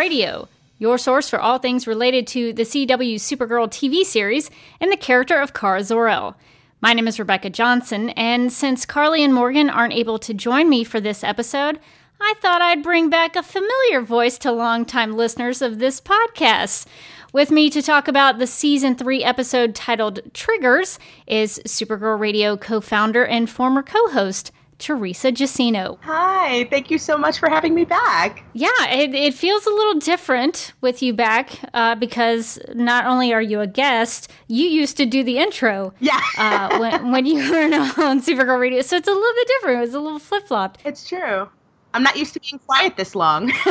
Radio, your source for all things related to the CW Supergirl TV series and the character of Kara Zor-El. My name is Rebecca Johnson, and since Carly and Morgan aren't able to join me for this episode, I thought I'd bring back a familiar voice to longtime listeners of this podcast. With me to talk about the season 3 episode titled Triggers is Supergirl Radio co founder and former co host, Teresa Jusino. Hi, thank you so much for having me back. Yeah, it, it feels a little different with you back uh, because not only are you a guest, you used to do the intro. Yeah. uh, when, when you were on Supergirl Radio. So it's a little bit different. It was a little flip flopped. It's true. I'm not used to being quiet this long.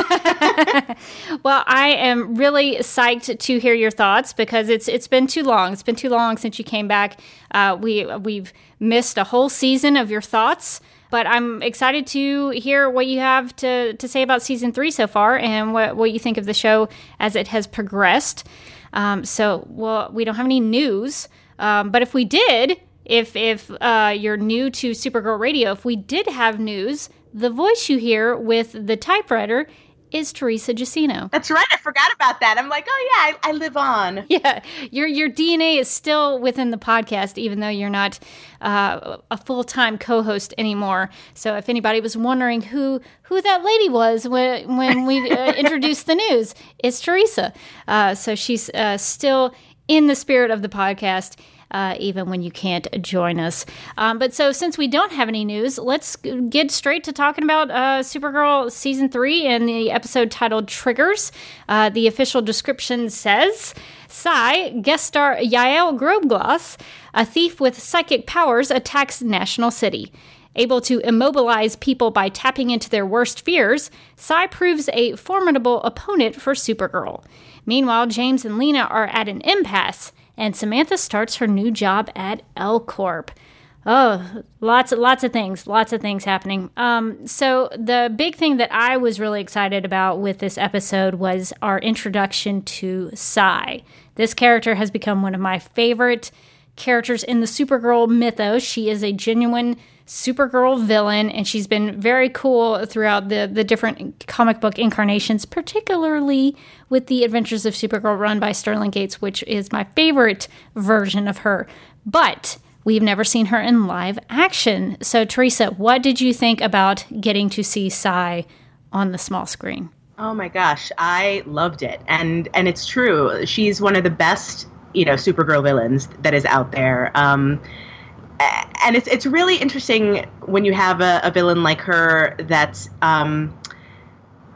well, I am really psyched to hear your thoughts because it's it's been too long. It's been too long since you came back. Uh, we we've missed a whole season of your thoughts. But I'm excited to hear what you have to, to say about season three so far and what, what you think of the show as it has progressed. Um, so, well, we don't have any news. Um, but if we did, if, if uh, you're new to Supergirl Radio, if we did have news, the voice you hear with the typewriter is Teresa Jusino. That's right. I forgot about that. I'm like, oh yeah, I, I, live on. Yeah, your your DNA is still within the podcast, even though you're not uh, a full time co-host anymore. So if anybody was wondering who who that lady was when when we uh, introduced the news, it's Teresa. Uh, so she's uh, still in the spirit of the podcast uh, even when you can't join us. Um, but so, since we don't have any news, let's get straight to talking about uh, Supergirl season three and the episode titled Triggers. Uh, the official description says. Psi, guest star Yael Grobglas, a thief with psychic powers, attacks National City. Able to immobilize people by tapping into their worst fears, Psi proves a formidable opponent for Supergirl. Meanwhile, James and Lena are at an impasse and Samantha starts her new job at L Corp. Oh, lots of lots of things, lots of things happening. Um, so the big thing that I was really excited about with this episode was our introduction to Psi. This character has become one of my favorite characters in the Supergirl mythos. She is a genuine Supergirl villain, and she's been very cool throughout the, the different comic book incarnations, particularly with the Adventures of Supergirl run by Sterling Gates, which is my favorite version of her. But we've never seen her in live action. So, Teresa, what did you think about getting to see Psi on the small screen? Oh my gosh, I loved it, and and it's true. She's one of the best, you know, Supergirl villains that is out there. Um, and it's it's really interesting when you have a, a villain like her that's um,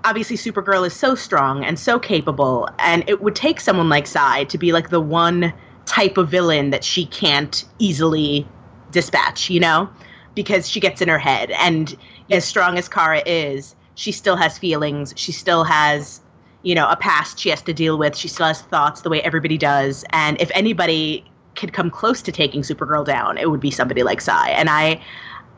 obviously Supergirl is so strong and so capable, and it would take someone like Psi to be like the one type of villain that she can't easily dispatch, you know, because she gets in her head, and as strong as Kara is, she still has feelings. She still has you know a past she has to deal with. She still has thoughts the way everybody does, and if anybody could come close to taking Supergirl down, it would be somebody like Psi. And I,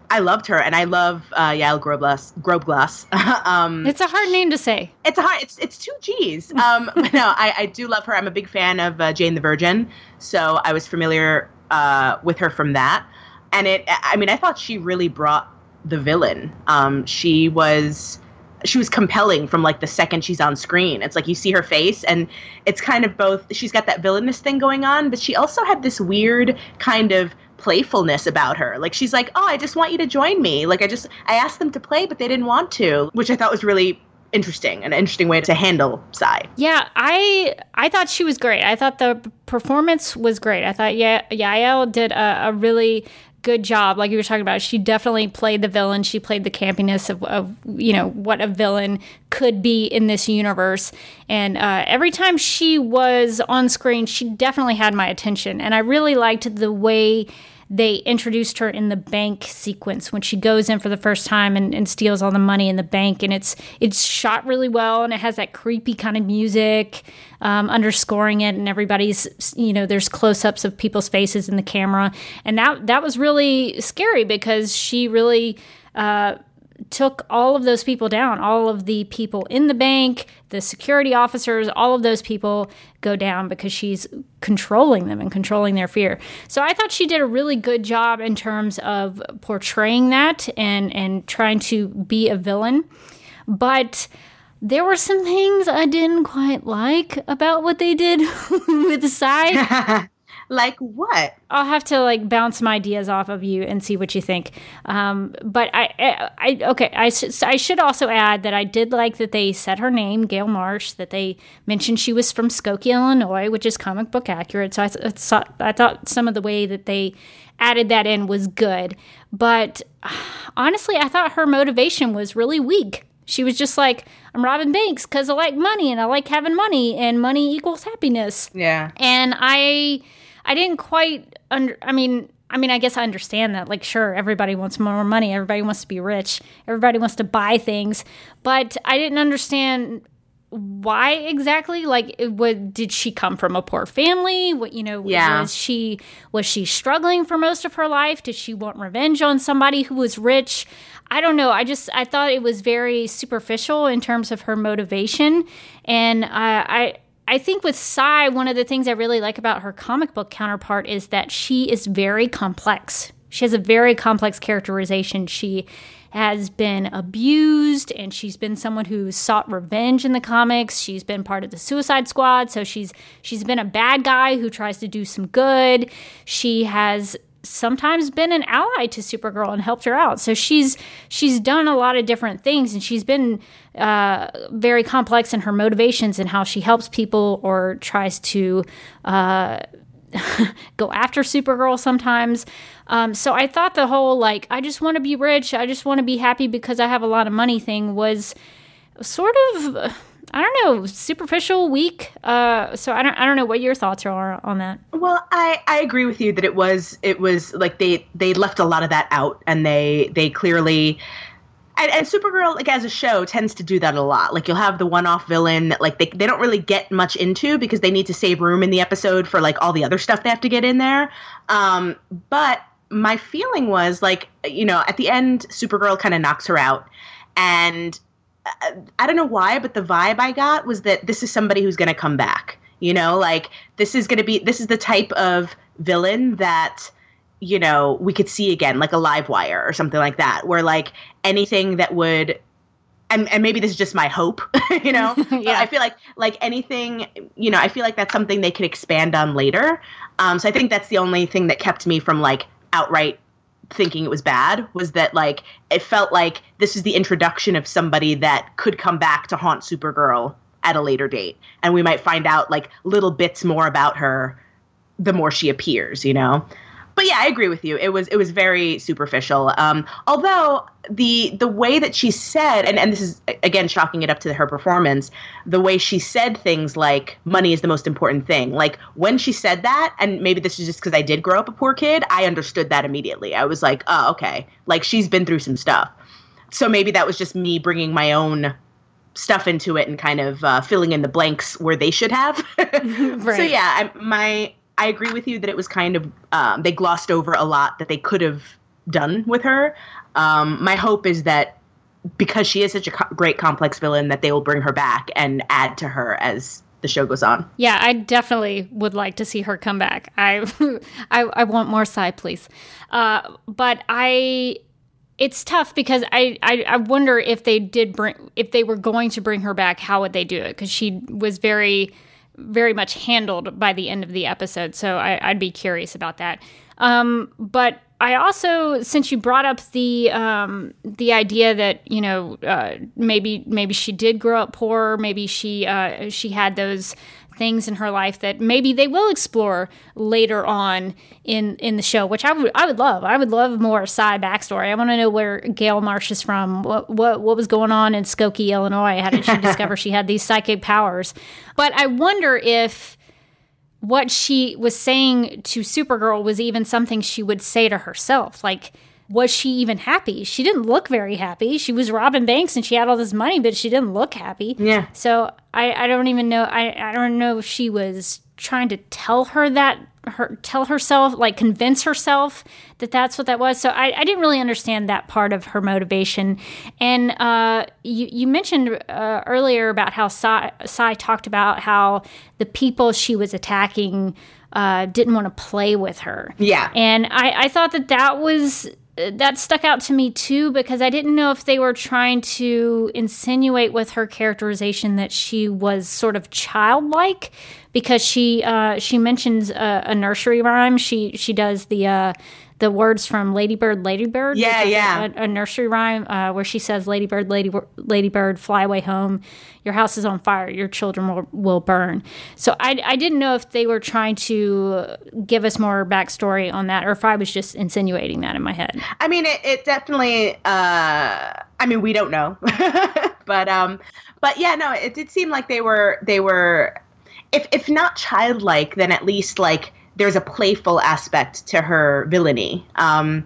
I loved her, and I love uh, Yael Grobglas. Grobglas. um, it's a hard name to say. It's a hard. It's it's two G's. Um, but no, I, I do love her. I'm a big fan of uh, Jane the Virgin, so I was familiar uh, with her from that. And it, I mean, I thought she really brought the villain. Um, she was she was compelling from like the second she's on screen. It's like you see her face and it's kind of both she's got that villainous thing going on, but she also had this weird kind of playfulness about her. Like she's like, "Oh, I just want you to join me." Like I just I asked them to play, but they didn't want to, which I thought was really interesting, an interesting way to handle Psi. Yeah, I I thought she was great. I thought the performance was great. I thought yeah, Yael did a, a really good job. Like you were talking about, she definitely played the villain. She played the campiness of, of you know what a villain could be in this universe. And uh, every time she was on screen, she definitely had my attention. And I really liked the way they introduced her in the bank sequence when she goes in for the first time and, and, steals all the money in the bank. And it's it's shot really well and it has that creepy kind of music um, underscoring it and everybody's you know there's close-ups of people's faces in the camera. And that that was really scary because she really uh, took all of those people down. All of the people in the bank, the security officers, all of those people go down because she's controlling them and controlling their fear. So I thought she did a really good job in terms of portraying that and and trying to be a villain. But there were some things I didn't quite like about what they did with Psi. Like what? I'll have to like bounce some ideas off of you and see what you think. Um, but I, I, I okay, I, I should also add that I did like that they said her name, Gail Marsh, that they mentioned she was from Skokie, Illinois, which is comic book accurate. So I, I, thought, I thought some of the way that they added that in was good. But honestly, I thought her motivation was really weak. She was just like, I'm robbing banks because I like money and I like having money and money equals happiness. Yeah. And I I didn't quite under. I mean, I mean, I guess I understand that. Like, sure, everybody wants more money. Everybody wants to be rich. Everybody wants to buy things. But I didn't understand why exactly. Like, what did she come from a poor family? What you know? Yeah. Was she was she struggling for most of her life? Did she want revenge on somebody who was rich? I don't know. I just I thought it was very superficial in terms of her motivation, and uh, I, I think with Psi, one of the things I really like about her comic book counterpart is that she is very complex. She has a very complex characterization. She has been abused and she's been someone who sought revenge in the comics. She's been part of the Suicide Squad, so she's she's been a bad guy who tries to do some good. She has sometimes been an ally to Supergirl and helped her out. So she's she's done a lot of different things, and she's been uh, very complex in her motivations and how she helps people or tries to. Uh, go after Supergirl sometimes. Um, so I thought the whole like I just want to be rich, I just want to be happy because I have a lot of money thing was sort of I don't know, superficial, weak. Uh, so I don't, I don't know what your thoughts are on that. Well, I, I agree with you that it was, it was like they, they left a lot of that out, and they, they clearly, and, and Supergirl, like as a show, tends to do that a lot. Like you'll have the one-off villain that like they, they don't really get much into because they need to save room in the episode for like all the other stuff they have to get in there. Um, but my feeling was like, you know, at the end, Supergirl kind of knocks her out, and I don't know why, but the vibe I got was that this is somebody who's going to come back. You know, like this is going to be this is the type of villain that you know we could see again, like a Livewire or something like that, where like anything that would. And, and maybe this is just my hope, you know. yeah. I feel like like anything, you know, I feel like that's something they could expand on later. Um, so I think that's the only thing that kept me from like outright thinking it was bad was that like it felt like this is the introduction of somebody that could come back to haunt Supergirl at a later date and we might find out like little bits more about her the more she appears, you know but yeah, I agree with you. It was it was very superficial. Um, although the the way that she said, and, and this is again chalking it up to her performance, the way she said things like money is the most important thing. Like when she said that, and maybe this is just because I did grow up a poor kid, I understood that immediately. I was like, oh, okay, like she's been through some stuff. So maybe that was just me bringing my own stuff into it and kind of uh, filling in the blanks where they should have. right. So yeah, I, my I agree with you that it was kind of um, they glossed over a lot that they could have done with her. Um, my hope is that because she is such a co- great complex villain, that they will bring her back and add to her as the show goes on. Yeah, I definitely would like to see her come back. I I, I, want more side, please. Uh, but I. It's tough because I, I, I wonder if they did bring if they were going to bring her back, how would they do it? Because she was very very much handled by the end of the episode. So I, would be curious about that. Um, but I also, since you brought up the um, the idea that you know uh, maybe maybe she did grow up poor, maybe she uh, she had those things in her life that maybe they will explore later on in in the show, which I would I would love. I would love more side backstory. I want to know where Gail Marsh is from. What what what was going on in Skokie, Illinois? How did she discover she had these psychic powers? But I wonder if what she was saying to Supergirl was even something she would say to herself. Like, was she even happy? She didn't look very happy. She was robbing banks and she had all this money, but she didn't look happy. Yeah. So I, I don't even know. I, I don't know if she was trying to tell her that her tell herself like convince herself that that's what that was so i, I didn't really understand that part of her motivation and uh, you, you mentioned uh, earlier about how Psi talked about how the people she was attacking uh, didn't want to play with her Yeah. and I, I thought that that was that stuck out to me too because I didn't know if they were trying to insinuate with her characterization that she was sort of childlike because she uh, she mentions a, a, nursery rhyme. She she does the uh, the words from Ladybird, Ladybird. Yeah, yeah. A, a, nursery rhyme uh, where she says, "Ladybird, Lady Ladybird, fly away home. Your house is on fire. Your children will, will burn." So I, I didn't know if they were trying to give us more backstory on that, or if I was just insinuating that in my head. I mean, it, it definitely. Uh, I mean, we don't know, but um, but yeah, no, it did seem like they were they were, if if not childlike, then at least like there's a playful aspect to her villainy, um,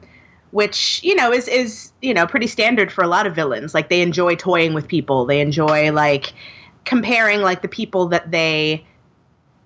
which you know is is you know pretty standard for a lot of villains. Like they enjoy toying with people. They enjoy like comparing like the people that they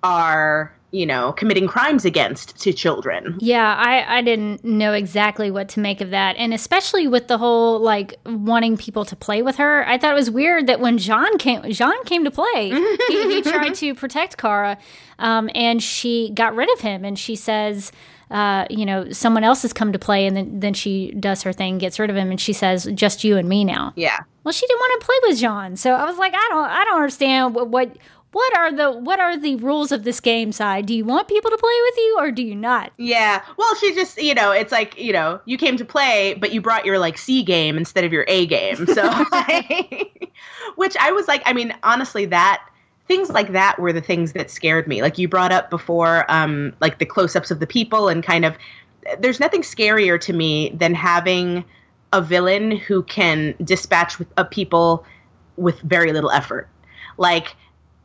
are you know committing crimes against to children yeah i i didn't know exactly what to make of that and especially with the whole like wanting people to play with her i thought it was weird that when John came John came to play he, he, tried to protect kara um, and she got rid of him and she says uh, you know, someone else has come to play, and then, then she does her thing, gets rid of him, and she says, "Just you and me now." Yeah. Well, she didn't want to play with john so I was like, I don't, I don't understand what, what what are the what are the rules of this game Psi do you want people to play with you or do you not? Yeah well she just you know it's like you know you came to play but you brought your like c game instead of your a game. So which i was like i mean honestly that things like that were the things that scared me. Like you brought up before um like the close-ups of the people and kind of there's nothing scarier to me than having a villain who can dispatch with, uh, people with very little effort. Like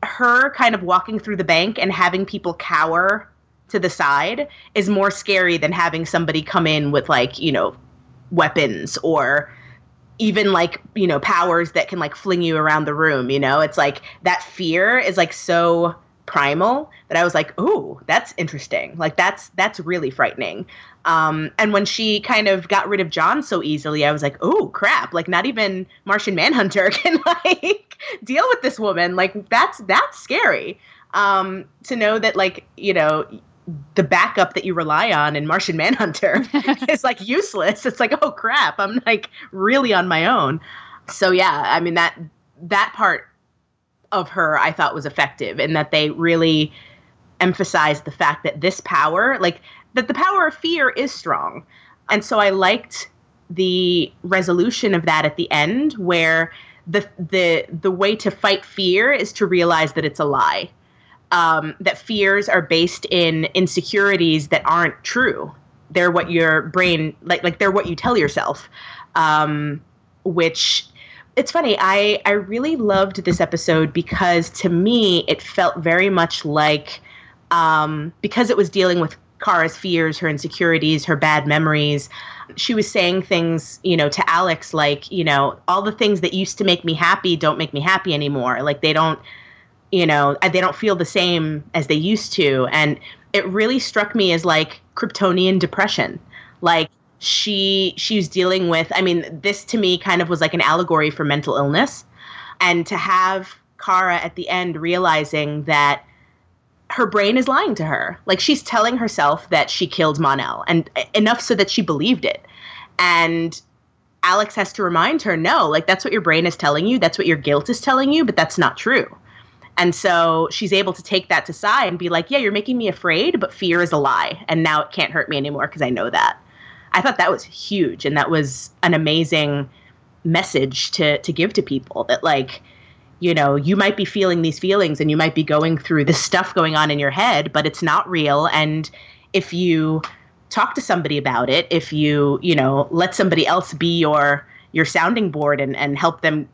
her kind of walking through the bank and having people cower to the side is more scary than having somebody come in with like you know weapons or even like you know powers that can like fling you around the room you know? It's like that fear is like so primal that i was like oh that's interesting like that's that's really frightening um, and when she kind of got rid of John so easily, I was like, oh crap! Like not even Martian Manhunter can like deal with this woman. Like that's that's scary. Um, to know that like you know the backup that you rely on in Martian Manhunter is like useless. It's like oh crap! I'm like really on my own. So yeah, I mean that that part of her I thought was effective in that they really emphasized the fact that this power like that the power of fear is strong. And so I liked the resolution of that at the end where the the the way to fight fear is to realize that it's a lie. Um, that fears are based in insecurities that aren't true. They're what your brain like like they're what you tell yourself. Um, which it's funny, I I really loved this episode because to me it felt very much like um, because it was dealing with Kara's fears, her insecurities, her bad memories. She was saying things, you know, to Alex like, you know, all the things that used to make me happy don't make me happy anymore. Like they don't, you know, they don't feel the same as they used to. And it really struck me as like Kryptonian depression. Like she she was dealing with I mean, this to me kind of was like an allegory for mental illness. And to have Kara at the end realizing that her brain is lying to her. Like she's telling herself that she killed Mon-El and enough so that she believed it. And Alex has to remind her, no, like that's what your brain is telling you, that's what your guilt is telling you, but that's not true. And so she's able to take that to side and be like, yeah, you're making me afraid, but fear is a lie. And now it can't hurt me anymore because I know that. I thought that was huge, and that was an amazing message to to give to people that like you know you might be feeling these feelings and you might be going through this stuff going on in your head but it's not real. And if you talk to somebody about it if you you know let somebody else be your your sounding board and and help them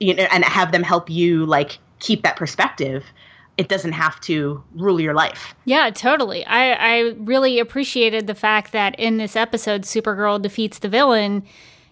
you know and have them help you like keep that perspective it doesn't have to rule your life. Yeah, totally. I, I really appreciated the fact that in this episode, Supergirl defeats the villain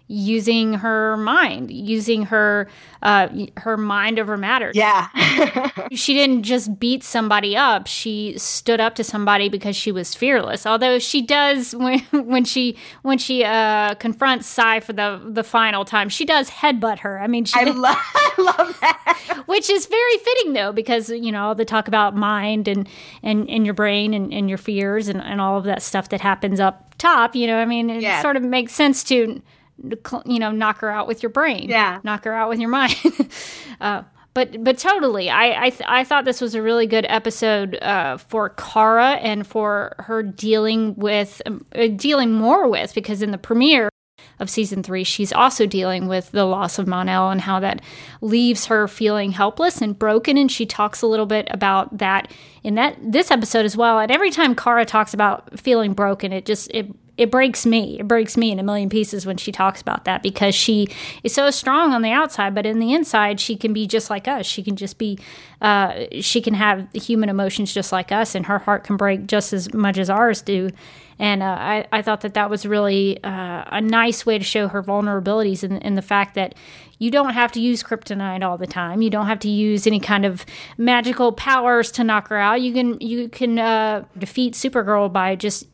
using her mind, using her uh, her mind over matter. Yeah. she didn't just beat somebody up. She stood up to somebody because she was fearless. Although she does when when she when she uh, confronts Psi for the the final time, she does headbutt her. I mean, she I, lo- I love that. Which is very fitting though, because you know all the talk about mind and and, and your brain and, and your fears and, and all of that stuff that happens up top. You know, I mean, it yeah. sort of makes sense to you know, knock her out with your brain. Yeah. Knock her out with your mind. uh, but but totally, I I, th- I thought this was a really good episode uh, for Kara and for her dealing with um, uh, dealing more with because in the premiere of season three, she's also dealing with the loss of Mon-El and how that leaves her feeling helpless and broken. And she talks a little bit about that in that this episode as well. And every time Kara talks about feeling broken, it just it it breaks me. It breaks me in a million pieces when she talks about that because she is so strong on the outside, but in the inside, she can be just like us. She can just be, uh, she can have human emotions just like us, and her heart can break just as much as ours do. And uh, I, I thought that that was really uh, a nice way to show her vulnerabilities and, the fact that you don't have to use kryptonite all the time. You don't have to use any kind of magical powers to knock her out. You can you can uh, defeat Supergirl by just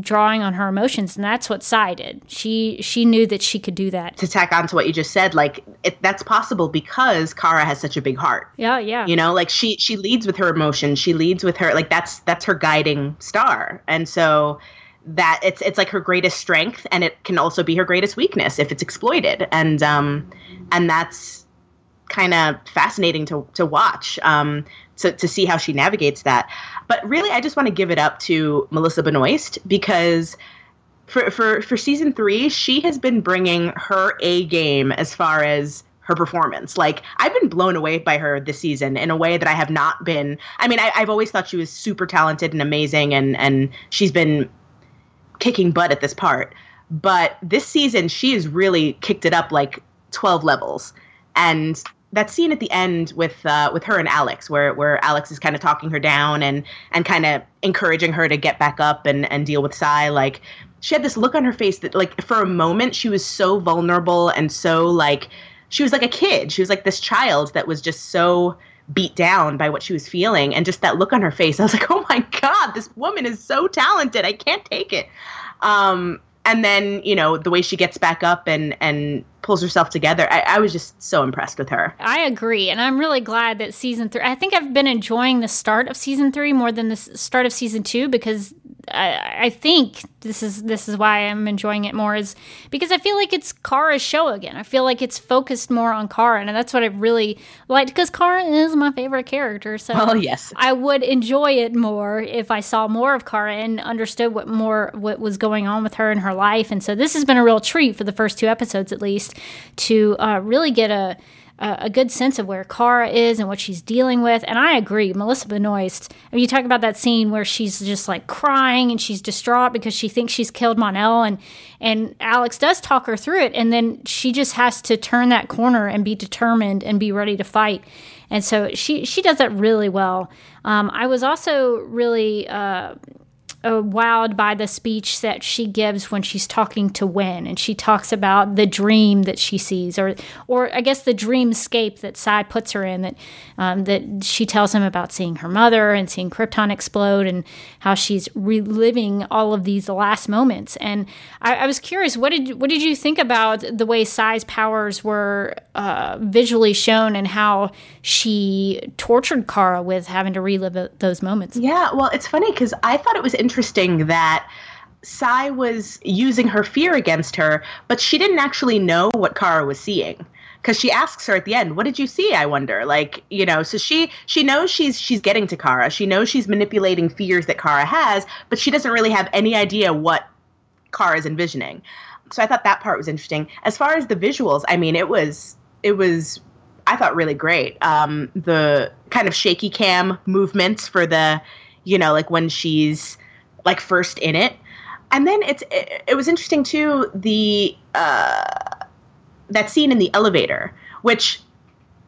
drawing on her emotions, and that's what Psi did. She she knew that she could do that. To tack on to what you just said, like it, that's possible because Kara has such a big heart. Yeah, yeah. You know, like she she leads with her emotions. She leads with her like that's that's her guiding star, and so that it's it's like her greatest strength and it can also be her greatest weakness if it's exploited and um and that's kind of fascinating to to watch um to to see how she navigates that but really I just want to give it up to Melissa Benoist because for for for season 3 she has been bringing her A game as far as her performance. Like I've been blown away by her this season in a way that I have not been. I mean, I, have always thought she was super talented and amazing, and and she's been kicking butt at this part. But this season, she has really kicked it up like 12 levels. And that scene at the end with uh, with her and Alex, where where Alex is kind of talking her down and and kind of encouraging her to get back up and and deal with Psi, like she had this look on her face that like for a moment she was so vulnerable and so like she was like a kid. She was like this child that was just so beat down by what she was feeling and just that look on her face. I was like oh my god this woman is so talented. I can't take it. Um, and then you know the way she gets back up and and pulls herself together I, I, was just so impressed with her. I agree. And i'm really glad that season three i think i've been enjoying the start of season three more than the start of season two because I, I think this is this is why I'm enjoying it more is because I feel like it's Kara's show again. I feel like it's focused more on Kara, and that's what I really liked because Kara is my favorite character. So, well, yes, I would enjoy it more if I saw more of Kara and understood what more what was going on with her in her life. And so, this has been a real treat for the first two episodes, at least, to uh, really get a a good sense of where Kara is and what she's dealing with. And I agree, Melissa Benoist. I mean, you talk about that scene where she's just like crying and she's distraught because she thinks she's killed Mon-El, and and Alex does talk her through it, and then she just has to turn that corner and be determined and be ready to fight. And so she she does that really well. Um, I was also really. Uh, uh, wowed by the speech that she gives when she's talking to Winn, and she talks about the dream that she sees, or, or I guess the dreamscape that Psi puts her in. That um, that she tells him about seeing her mother and seeing Krypton explode, and how she's reliving all of these last moments. And I, I was curious, what did what did you think about the way Psi's powers were uh, visually shown, and how she tortured Kara with having to relive those moments? Yeah, well, it's funny because I thought it was interesting that Psi was using her fear against her, but she didn't actually know what Kara was seeing because she asks her at the end, "What did you see?" I wonder. Like, you know, so she she knows she's she's getting to Kara. She knows she's manipulating fears that Kara has, but she doesn't really have any idea what Kara is envisioning. So I thought that part was interesting. As far as the visuals, I mean, it was it was I thought really great. Um, the kind of shaky cam movements for the, you know, like when she's like first in it, and then it's it, it was interesting too the uh, that scene in the elevator, which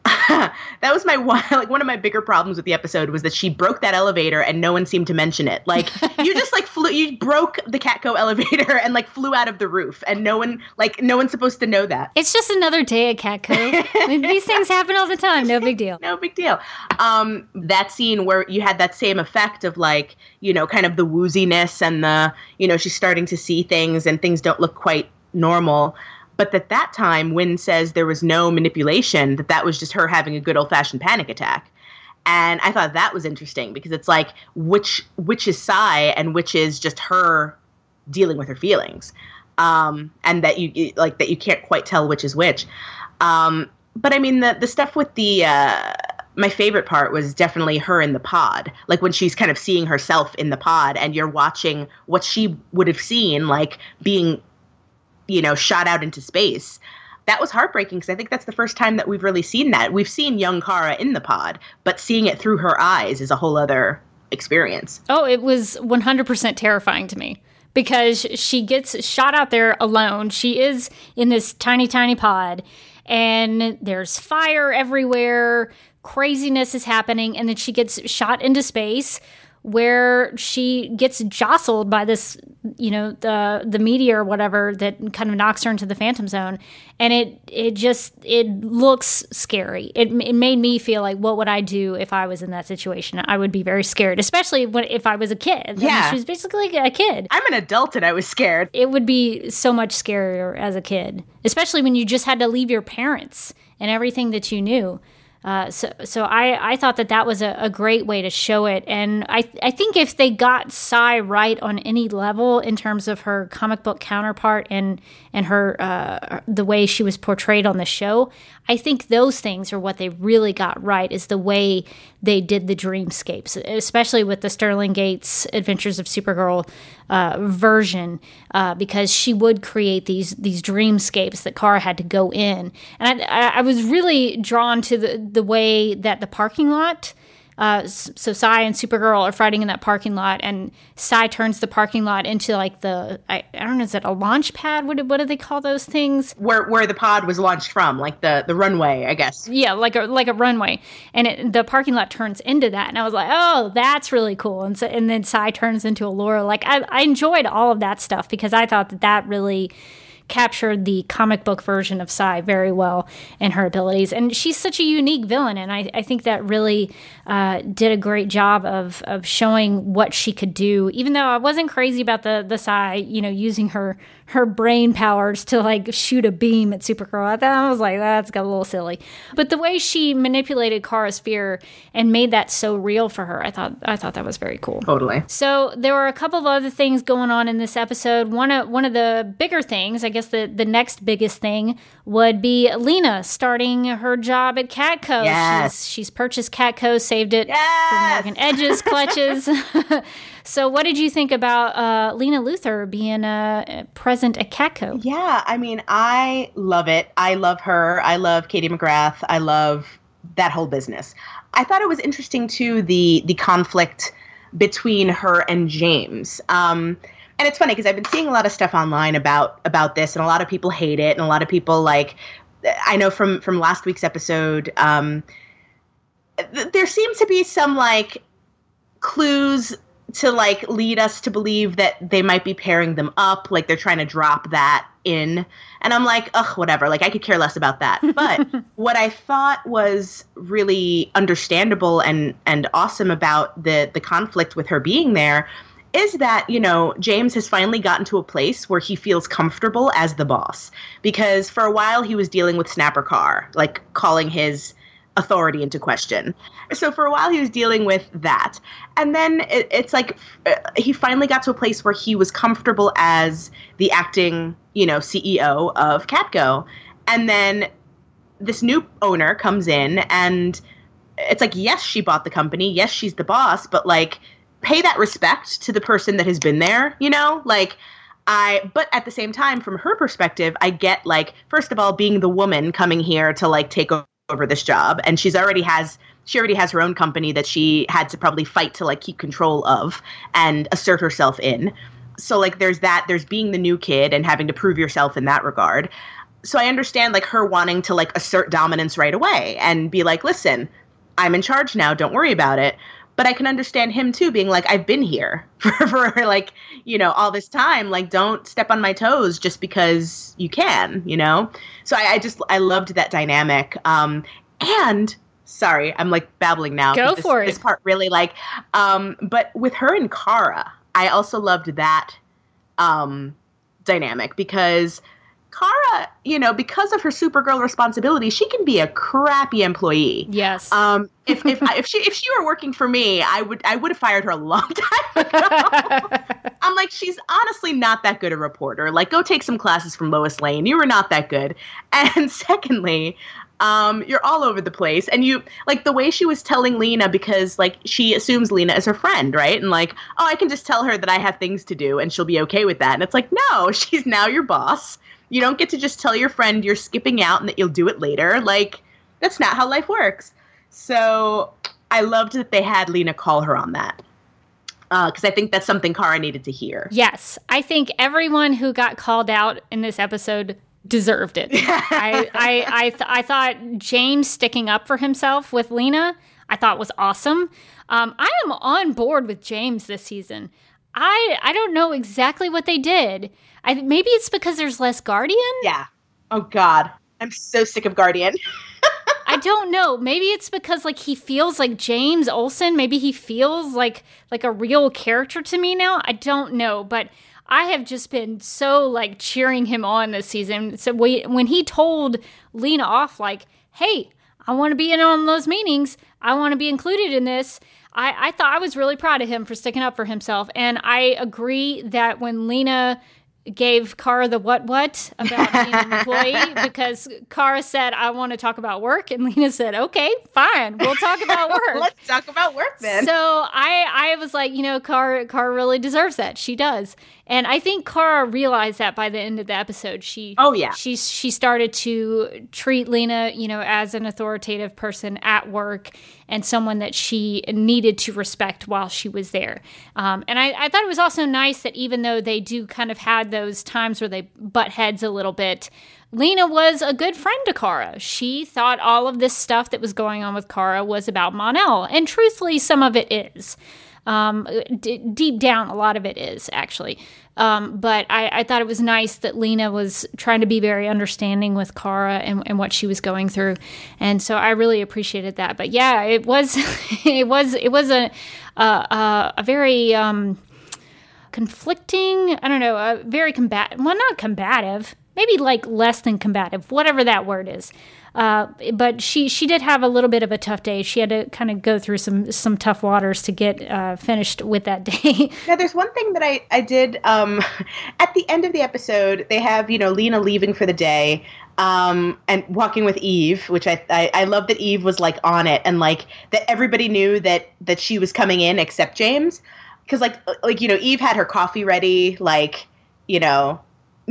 that was my one like one of my bigger problems with the episode was that she broke that elevator and no one seemed to mention it. Like you just like flew you broke the Catco elevator and like flew out of the roof and no one like no one's supposed to know that. It's just another day at Catco. These things happen all the time. No big deal. No big deal. Um that scene where you had that same effect of like, you know, kind of the wooziness and the, you know, she's starting to see things and things don't look quite normal but at that time Winn says there was no manipulation that that was just her having a good old-fashioned panic attack. And i thought that was interesting because it's like which which is Psi and which is just her dealing with her feelings. Um, and that you like that you can't quite tell which is which. Um, but i mean the the stuff with the uh, my favorite part was definitely her in the pod. Like when she's kind of seeing herself in the pod and you're watching what she would have seen like being you know, shot out into space. That was heartbreaking because I think that's the first time that we've really seen that. We've seen young Kara in the pod, but seeing it through her eyes is a whole other experience. Oh, it was 100% terrifying to me because she gets shot out there alone. She is in this tiny, tiny pod, and there's fire everywhere. Craziness is happening, and then she gets shot into space where she gets jostled by this, you know, the the meteor or whatever that kind of knocks her into the phantom zone, and it it just it looks scary. It, it made me feel like, what would I do if I was in that situation? I would be very scared, especially when if I was a kid. Yeah, I mean, she was basically a kid. I'm an adult and I was scared. It would be so much scarier as a kid, especially when you just had to leave your parents and everything that you knew. Uh, so, so I, I thought that that was a, a, great way to show it, and I, I think if they got Psi right on any level in terms of her comic book counterpart and and her uh, the way she was portrayed on the show, I think those things are what they really got right. Is the way they did the dreamscapes, especially with the Sterling Gates Adventures of Supergirl uh, version, uh, because she would create these these dreamscapes that Kara had to go in, and I, I was really drawn to the the way that the parking lot uh, so Psi and Supergirl are fighting in that parking lot, and Psi turns the parking lot into like the I, I don't know is it a launch pad? What do, what do they call those things? Where where the pod was launched from, like the the runway, I guess. Yeah, like a like a runway, and it, the parking lot turns into that, and I was like, oh, that's really cool. And so and then Psi turns into Alura. Like I, I enjoyed all of that stuff because I thought that that really captured the comic book version of Psi very well and her abilities. And she's such a unique villain, and I, I think that really uh, did a great job of of showing what she could do. Even though I wasn't crazy about the the Psi, you know, using her her brain powers to like shoot a beam at Supergirl. I thought I was like, that's got a little silly. But the way she manipulated Kara's fear and made that so real for her, I thought I thought that was very cool. Totally. So there were a couple of other things going on in this episode. One of one of the bigger things, I guess the the next biggest thing would be Lena starting her job at Catco. Yes. She's, she's purchased Catco, saved it yes. for Morgan Edge's clutches. So, what did you think about uh, Lena Luthor being uh, present at Catco? Yeah, I mean, I love it. I love her. I love Katie McGrath. I love that whole business. I thought it was interesting too the the conflict between her and James. Um, and it's funny because I've been seeing a lot of stuff online about about this, and a lot of people hate it, and a lot of people like. I know from from last week's episode, um, th- there seems to be some like clues to like lead us to believe that they might be pairing them up, like they're trying to drop that in. And I'm like, ugh, whatever. Like I could care less about that. But what I thought was really understandable and and awesome about the the conflict with her being there is that, you know, James has finally gotten to a place where he feels comfortable as the boss. Because for a while he was dealing with Snapper Carr, like calling his authority into question. So for a while he was dealing with that. And then it, it's like uh, he finally got to a place where he was comfortable as the acting, you know, CEO of Catco. And then this new owner comes in and it's like yes, she bought the company. Yes, she's the boss, but like pay that respect to the person that has been there, you know? Like I but at the same time from her perspective, I get like first of all being the woman coming here to like take over this job and she's already has she already has her own company that she had to probably fight to like keep control of and assert herself in. So like there's that there's being the new kid and having to prove yourself in that regard. So I understand like her wanting to like assert dominance right away and be like, "Listen, I'm in charge now, don't worry about it." But I can understand him too being like, I've been here for, for like, you know, all this time. Like, don't step on my toes just because you can, you know? So I, I just, I loved that dynamic. Um, and sorry, I'm like babbling now. Go this, for it. This part really like, um, but with her and Kara, I also loved that um, dynamic because Kara, you know, because of her Supergirl responsibility, she can be a crappy employee. Yes. Um, if if if she if she were working for me, I would I would have fired her a long time ago. I'm like, she's honestly not that good a reporter. Like, go take some classes from Lois Lane. You were not that good. And secondly, um, you're all over the place. And you like the way she was telling Lena because like she assumes Lena is her friend, right? And like, oh, I can just tell her that I have things to do and she'll be okay with that. And it's like, no, she's now your boss. You don't get to just tell your friend you're skipping out and that you'll do it later. Like, that's not how life works. So I loved that they had Lena call her on that because uh, I think that's something Kara needed to hear. Yes, I think everyone who got called out in this episode deserved it. I I I, th- I thought James sticking up for himself with Lena, I thought was awesome. Um, I am on board with James this season. I I don't know exactly what they did. I maybe it's because there's less Guardian. Yeah. Oh God, I'm so sick of Guardian. I don't know. Maybe it's because like he feels like James Olsen. Maybe he feels like like a real character to me now. I don't know, but I have just been so like cheering him on this season. So when he told Lena off, like, "Hey, I want to be in on those meetings. I want to be included in this." I, I thought I was really proud of him for sticking up for himself, and I agree that when Lena gave Kara the what what about being an employee because Kara said, I want to talk about work. And Lena said, okay, fine. We'll talk about work. Let's talk about work then. So I, I was like, you know, Kara, Kara really deserves that. She does. And I think Kara realized that by the end of the episode. She Oh yeah. She she started to treat Lena, you know, as an authoritative person at work and someone that she needed to respect while she was there. Um, and I, I thought it was also nice that even though they do kind of had those times where they butt heads a little bit, Lena was a good friend to Kara. She thought all of this stuff that was going on with Kara was about Mon-El. And truthfully, some of it is. Um, d- deep down, a lot of it is actually. Um, but I, I, thought it was nice that Lena was trying to be very understanding with Kara and, and, what she was going through, and so I really appreciated that. But yeah, it was, it was, it was a a, a very um, conflicting. I don't know, a very combat. Well, not combative. Maybe like less than combative, whatever that word is. Uh, but she she did have a little bit of a tough day. She had to kind of go through some some tough waters to get uh, finished with that day. now, there's one thing that I I did um, at the end of the episode. They have you know Lena leaving for the day. Um, and walking with Eve, which I, I I love that Eve was like on it and like that everybody knew that that she was coming in except James, because like like you know Eve had her coffee ready, like you know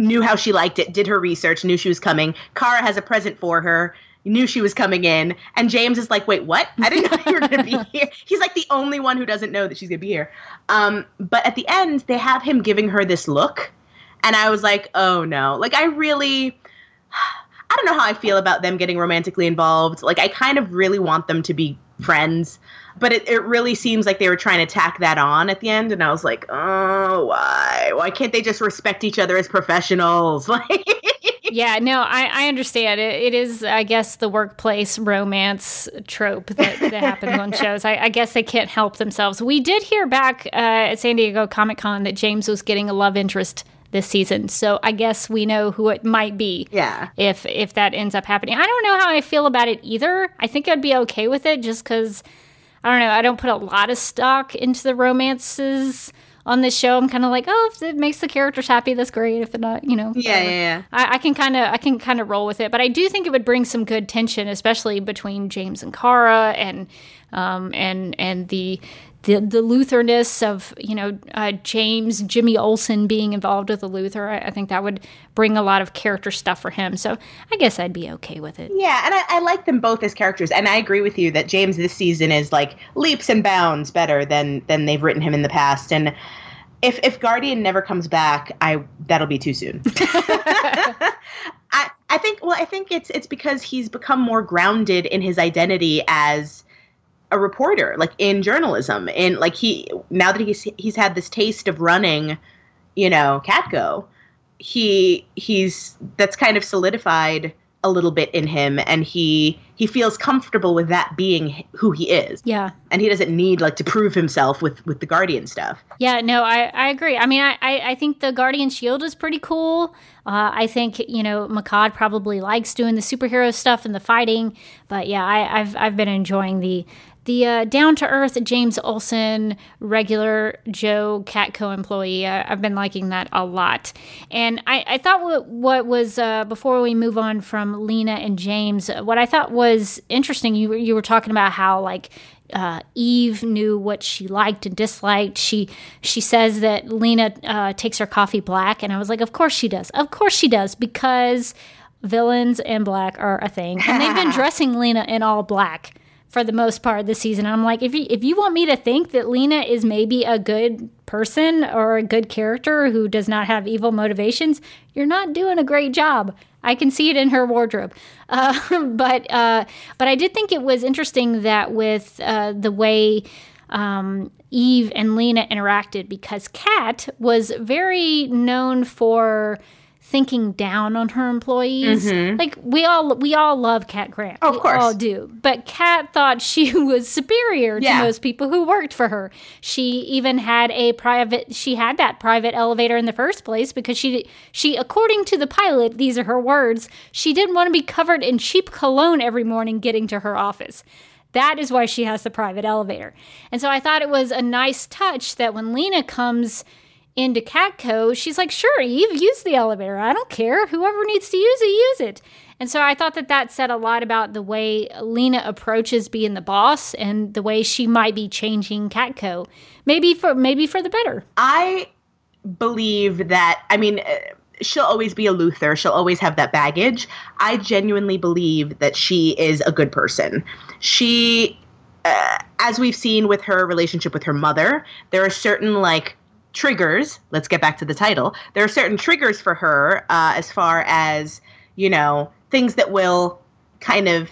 knew how she liked it, did her research, knew she was coming. Kara has a present for her, knew she was coming in. And James is like, wait, what? I didn't know you were going to be here. He's like the only one who doesn't know that she's going to be here. Um, but at the end, they have him giving her this look. And I was like, oh no. Like, I really. I don't know how I feel about them getting romantically involved. Like, I kind of really want them to be friends but it, it really seems like they were trying to tack that on at the end and i was like oh why why can't they just respect each other as professionals like yeah no i, I understand it, it is i guess the workplace romance trope that, that happens on shows I, I, guess they can't help themselves we did hear back uh, at san diego comic-con that james was getting a love interest this season. So I guess we know who it might be. Yeah. If if that ends up happening. I don't know how I feel about it either. I think I'd be okay with it just cuz I don't know. I don't put a lot of stock into the romances on this show. I'm kind of like, oh, if it makes the characters happy, that's great. If it not, you know, yeah, yeah, yeah. I, I can kind of, I can kind of roll with it. But I do think it would bring some good tension, especially between James and Kara, and um, and and the the the Luthorness of you know uh, James Jimmy Olsen being involved with the Luthor. I, I, think that would bring a lot of character stuff for him. So I guess I'd be okay with it. Yeah, and I, I like them both as characters, and I agree with you that James this season is like leaps and bounds better than than they've written him in the past, and. If, if Guardian never comes back, I that'll be too soon. I, I think well I think it's it's because he's become more grounded in his identity as a reporter, like in journalism. And like he now that he's he's had this taste of running, you know, Catco, he he's that's kind of solidified a little bit in him. And he he feels comfortable with that being who he is. Yeah. And he doesn't need like to prove himself with with the guardian stuff. Yeah no i i agree. I mean i i, think the guardian shield is pretty cool. Uh, i think you know Mehcad probably likes doing the superhero stuff and the fighting. But yeah I, i've i've been enjoying the the uh, down to earth James Olsen, regular Joe Catco employee. I, have been liking that a lot. And I, I thought what, what was, uh, before we move on from Lena and James, what I thought was interesting, you, you were talking about how, like, uh, Eve knew what she liked and disliked. She she says that Lena uh, takes her coffee black, and I was like, of course she does. Of course she does because villains and black are a thing, and they've been dressing Lena in all black for the most part of the season. I'm like, if you, if you want me to think that Lena is maybe a good person or a good character who does not have evil motivations, you're not doing a great job. I can see it in her wardrobe, uh, but uh, but I did think it was interesting that with uh, the way um, Eve and Lena interacted, because Cat was very known for thinking down on her employees. Mm-hmm. Like we all we all love Cat Grant. Oh, of we course. all do. But Cat thought she was superior to yeah. most people who worked for her. She even had a private she had that private elevator in the first place because she she according to the pilot, these are her words, she didn't want to be covered in cheap cologne every morning getting to her office. That is why she has the private elevator. And so I thought it was a nice touch that when Lena comes into Catco, she's like, sure, Eve, use the elevator. I don't care. Whoever needs to use it, use it. And so I thought that that said a lot about the way Lena approaches being the boss and the way she might be changing Catco, maybe for maybe for the better. I believe that. I mean. Uh, she'll always be a Luthor. She'll always have that baggage. I genuinely believe that she is a good person. She, uh, as we've seen with her relationship with her mother, there are certain like triggers. Let's get back to the title. There are certain triggers for her uh, as far as, you know, things that will kind of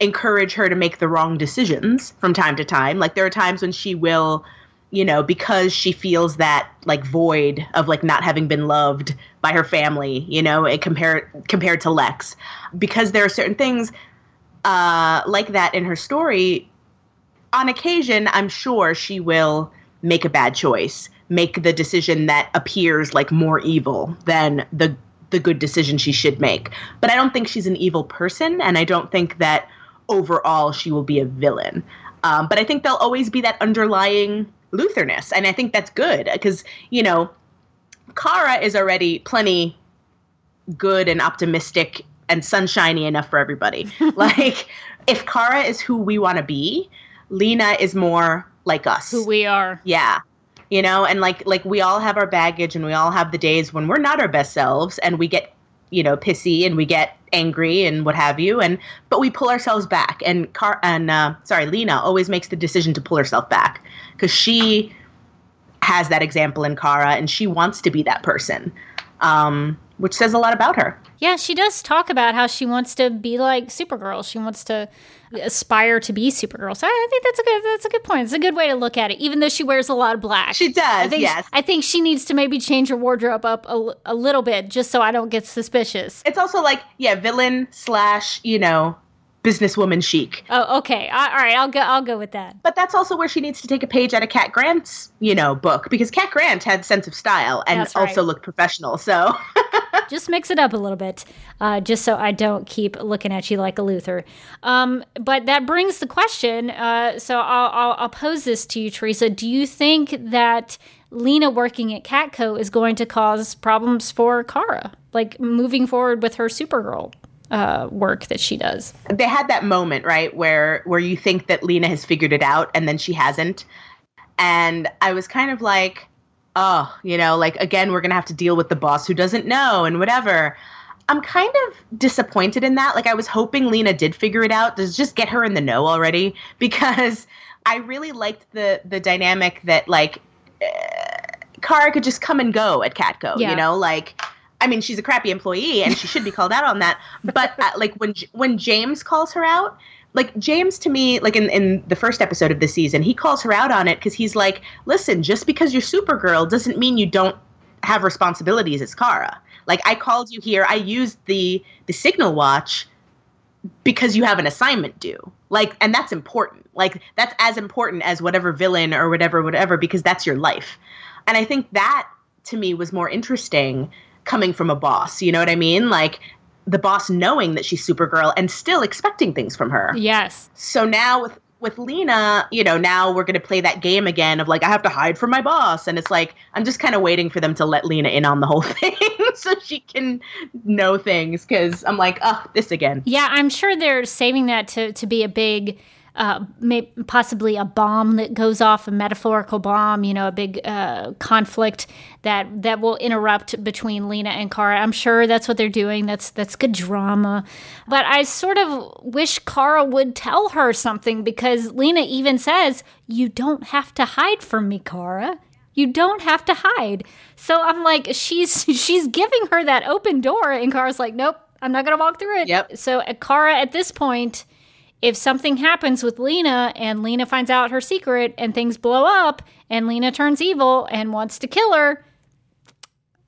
encourage her to make the wrong decisions from time to time. Like there are times when she will, you know, because she feels that like void of like not having been loved by her family, you know, compared compared to Lex. Because there are certain things uh, like that in her story. On occasion, I'm sure she will make a bad choice make the decision that appears like more evil than the the good decision she should make. But I don't think she's an evil person, and I don't think that overall she will be a villain. Um, but I think there'll always be that underlying Luthorness, and I think that's good because you know, Kara is already plenty good and optimistic and sunshiny enough for everybody. like, if Kara is who we want to be, Lena is more like us. Who we are. Yeah you know and like like we all have our baggage and we all have the days when we're not our best selves and we get you know pissy and we get angry and what have you and but we pull ourselves back. And car and uh, sorry lena always makes the decision to pull herself back because she has that example in kara and she wants to be that person. Um, which says a lot about her yeah she does talk about how she wants to be like supergirl she wants to aspire to be Supergirl. So I think that's a good that's a good point. It's a good way to look at it, even though she wears a lot of black. She does. I think, yes. I think she needs to maybe change her wardrobe up a, a little bit just so I don't get suspicious. It's also like yeah, villain slash you know businesswoman chic. Oh, okay. All right, I'll go. I'll go with that. But that's also where she needs to take a page out of Cat Grant's, you know, book because Cat Grant had sense of style and right. also looked professional. So just mix it up a little bit, uh, just so I don't keep looking at you like a Luthor. Um, but that brings the question. Uh, so I'll, I'll, I'll pose this to you, Teresa. Do you think that Lena working at Catco is going to cause problems for Kara, like moving forward with her Supergirl uh, work that she does. They had that moment, right, where where you think that Lena has figured it out and then she hasn't. And I was kind of like, oh, you know, like again, we're going to have to deal with the boss who doesn't know and whatever. I'm kind of disappointed in that. Like, I was hoping Lena did figure it out. Does just get her in the know already because I really liked the the dynamic that like uh, Kara could just come and go at Catco. Yeah. You know, like. I mean, she's a crappy employee, and she should be called out on that. But uh, like when when James calls her out, like James to me, like in, in the first episode of the season, he calls her out on it because he's like, listen, just because you're Supergirl doesn't mean you don't have responsibilities as Kara. Like I called you here, I used the the signal watch because you have an assignment due. Like and that's important. Like that's as important as whatever villain or whatever whatever because that's your life. And I think that to me was more interesting coming from a boss. You know what I mean? Like the boss knowing that she's Supergirl and still expecting things from her. Yes. So now with with Lena, you know, now we're going to play that game again of like I have to hide from my boss and it's like I'm just kind of waiting for them to let Lena in on the whole thing so she can know things cuz I'm like, "Oh, this again." Yeah, I'm sure they're saving that to to be a big uh, may, possibly a bomb that goes off, a metaphorical bomb, you know, a big uh, conflict that that will interrupt between Lena and Kara. I'm sure that's what they're doing. That's that's good drama. But I sort of wish Kara would tell her something because Lena even says, "You don't have to hide from me, Kara." You don't have to hide. So I'm like, she's she's giving her that open door, and Kara's like, nope, I'm not gonna walk through it. Yep. So uh, Kara, at this point, if something happens with Lena and Lena finds out her secret and things blow up and Lena turns evil and wants to kill her,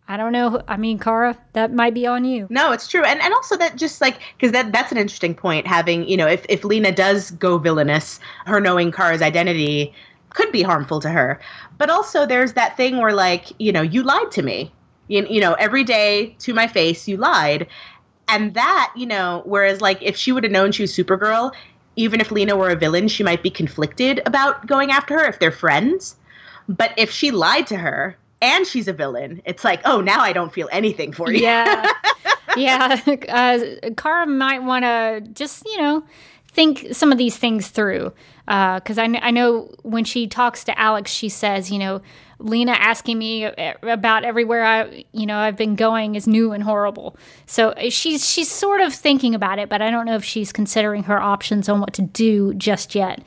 I don't know. I mean, Kara, that might be on you. No, it's true. And and also that just like cuz that that's an interesting point having, you know, if if Lena does go villainous, her knowing Kara's identity could be harmful to her. But also there's that thing where like, you know, you lied to me. You, you know, every day to my face you lied. And that, you know, whereas like if she would have known she was Supergirl, even if Lena were a villain, she might be conflicted about going after her if they're friends. But if she lied to her and she's a villain, it's like, oh, now I don't feel anything for you. Yeah. yeah. Uh, Kara might want to just, you know, think some of these things through. Uh, because I, I know when she talks to Alex, she says, you know, Lena asking me uh, about everywhere I, you know, I've been going is new and horrible. So uh, she's she's sort of thinking about it, but I don't know if she's considering her options on what to do just yet.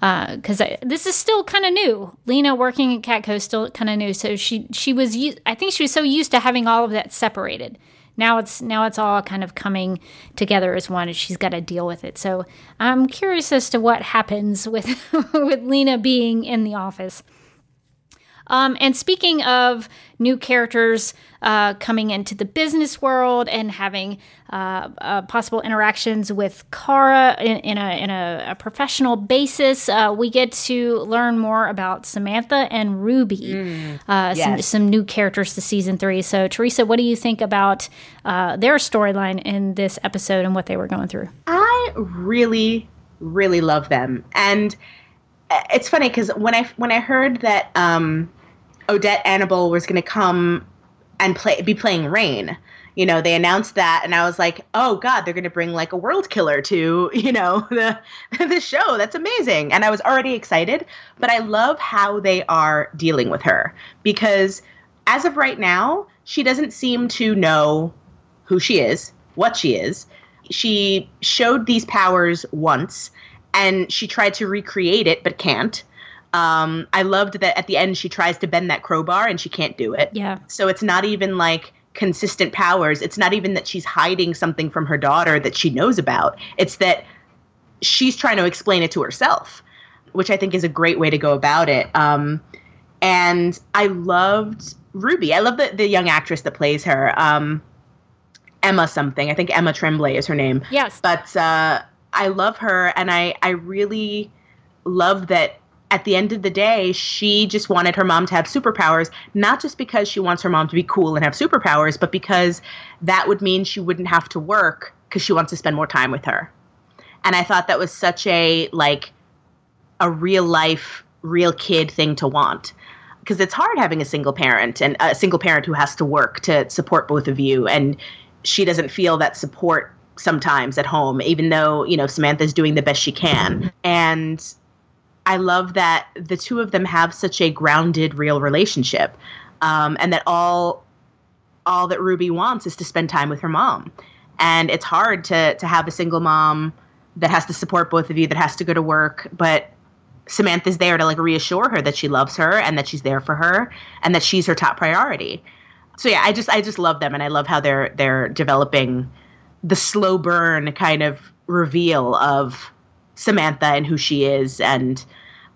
Because uh, this is still kind of new. Lena working at Catco is still kind of new. So she she was I think she was so used to having all of that separated. Now it's now it's all kind of coming together as one, and she's got to deal with it. So I'm curious as to what happens with with Lena being in the office. Um, and speaking of new characters uh, coming into the business world and having uh, uh, possible interactions with Kara in, in, a, in a, a professional basis, uh, we get to learn more about Samantha and Ruby, Mm, uh, some, yes. some new characters to season three. So, Teresa, what do you think about uh, their storyline in this episode and what they were going through? I really, really love them, and it's funny because when I when I heard that um, Odette Annable was going to come and play be playing Reign, you know, they announced that, and I was like, oh god, they're going to bring like a world killer to you know the the show. That's amazing, and I was already excited. But I love how they are dealing with her because as of right now, she doesn't seem to know who she is, what she is. She showed these powers once and she tried to recreate it but can't. Um, I loved that at the end she tries to bend that crowbar and she can't do it. Yeah. So it's not even like consistent powers. It's not even that she's hiding something from her daughter that she knows about. It's that she's trying to explain it to herself, which I think is a great way to go about it. Um, and I loved Ruby. I love the, the young actress that plays her. Um, Emma something. I think Emma Tremblay is her name. Yes. But uh, I love her, and I I really love that. At the end of the day, she just wanted her mom to have superpowers, not just because she wants her mom to be cool and have superpowers, but because that would mean she wouldn't have to work because she wants to spend more time with her. And I thought that was such a like a real life, real kid thing to want because it's hard having a single parent and a single parent who has to work to support both of you and she doesn't feel that support sometimes at home even though you know samantha's doing the best she can and I love that the two of them have such a grounded, real relationship, um, and that all all that Ruby wants is to spend time with her mom. And it's hard to to have a single mom that has to support both of you, that has to go to work, but Samantha's there to like reassure her that she loves her and that she's there for her and that she's her top priority. So yeah, I just I just love them and I love how they're they're developing the slow burn kind of reveal of Samantha and who she is and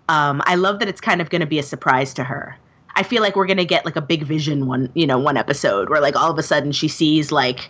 um, I love that it's kind of going to be a surprise to her. I feel like we're going to get like a big vision one, you know, one episode where like all of a sudden she sees like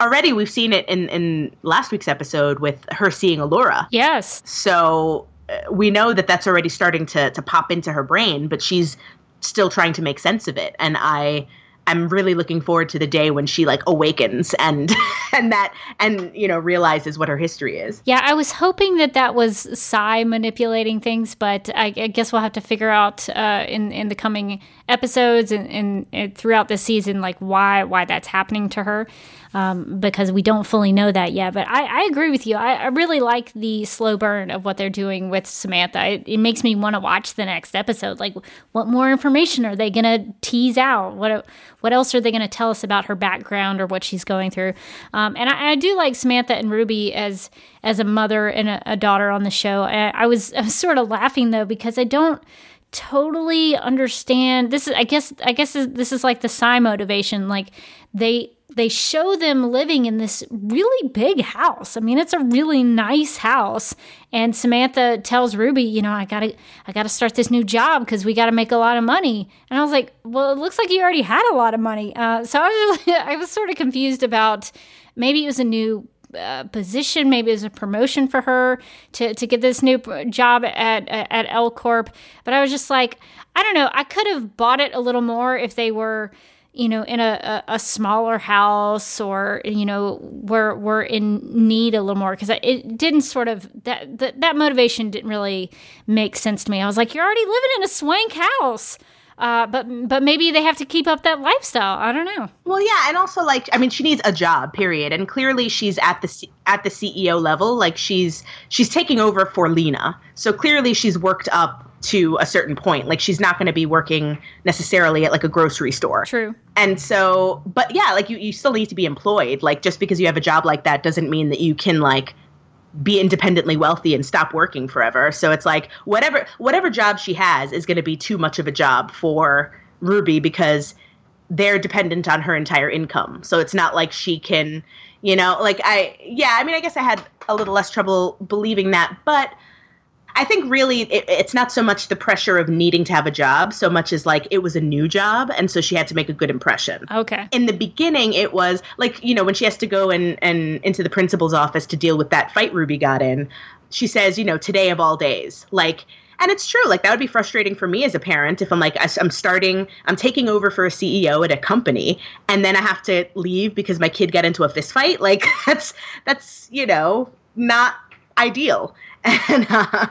already we've seen it in in last week's episode with her seeing Alura. Yes. So uh, we know that that's already starting to to pop into her brain, but she's still trying to make sense of it. And I I'm really looking forward to the day when she like awakens and and that and you know realizes what her history is. Yeah, I was hoping that that was Psi manipulating things, but I, I guess we'll have to figure out uh, in in the coming episodes and, and, and throughout the season like why why that's happening to her um, because we don't fully know that yet. But I, I agree with you. I, I, really like the slow burn of what they're doing with Samantha. It, it makes me want to watch the next episode. Like, what more information are they going to tease out? What what else are they going to tell us about her background or what she's going through? Um, and I, I, do like Samantha and Ruby as as a mother and a, a daughter on the show. I, I was I was sort of laughing though because I don't totally understand this is i guess i guess this is like the Psi motivation like they they show them living in this really big house. I mean, it's a really nice house. And Samantha tells Ruby, you know, I gotta, I gotta start this new job because we gotta make a lot of money. And I was like, well, it looks like you already had a lot of money. Uh, so I was, I was sort of confused about maybe it was a new uh, position, maybe as a promotion for her to to get this new job at at L Corp. But I was just like, I don't know. I could have bought it a little more if they were you know, in a, a, a, smaller house or, you know, we're, we're in need a little more because it didn't sort of, that, that, that motivation didn't really make sense to me. I was like, you're already living in a swank house. Uh, but but maybe they have to keep up that lifestyle. I don't know. Well, yeah, and also like I mean, she needs a job, period. And clearly, she's at the C- at the CEO level. Like she's she's taking over for Lena, so clearly she's worked up to a certain point. Like she's not going to be working necessarily at like a grocery store. True. And so, but yeah, like you, you still need to be employed. Like just because you have a job like that doesn't mean that you can like be independently wealthy and stop working forever. So it's like whatever whatever job she has is going to be too much of a job for Ruby because they're dependent on her entire income. So it's not like she can, you know, like I yeah, I mean I guess I had a little less trouble believing that, but I think really it, it's not so much the pressure of needing to have a job, so much as like it was a new job, and so she had to make a good impression. Okay. In the beginning, it was like you know when she has to go and and into the principal's office to deal with that fight Ruby got in. She says, you know, today of all days, like. And it's true. Like that would be frustrating for me as a parent if I'm like I'm starting, I'm taking over for a CEO at a company, and then I have to leave because my kid got into a fist fight. Like that's that's you know not ideal. And uh,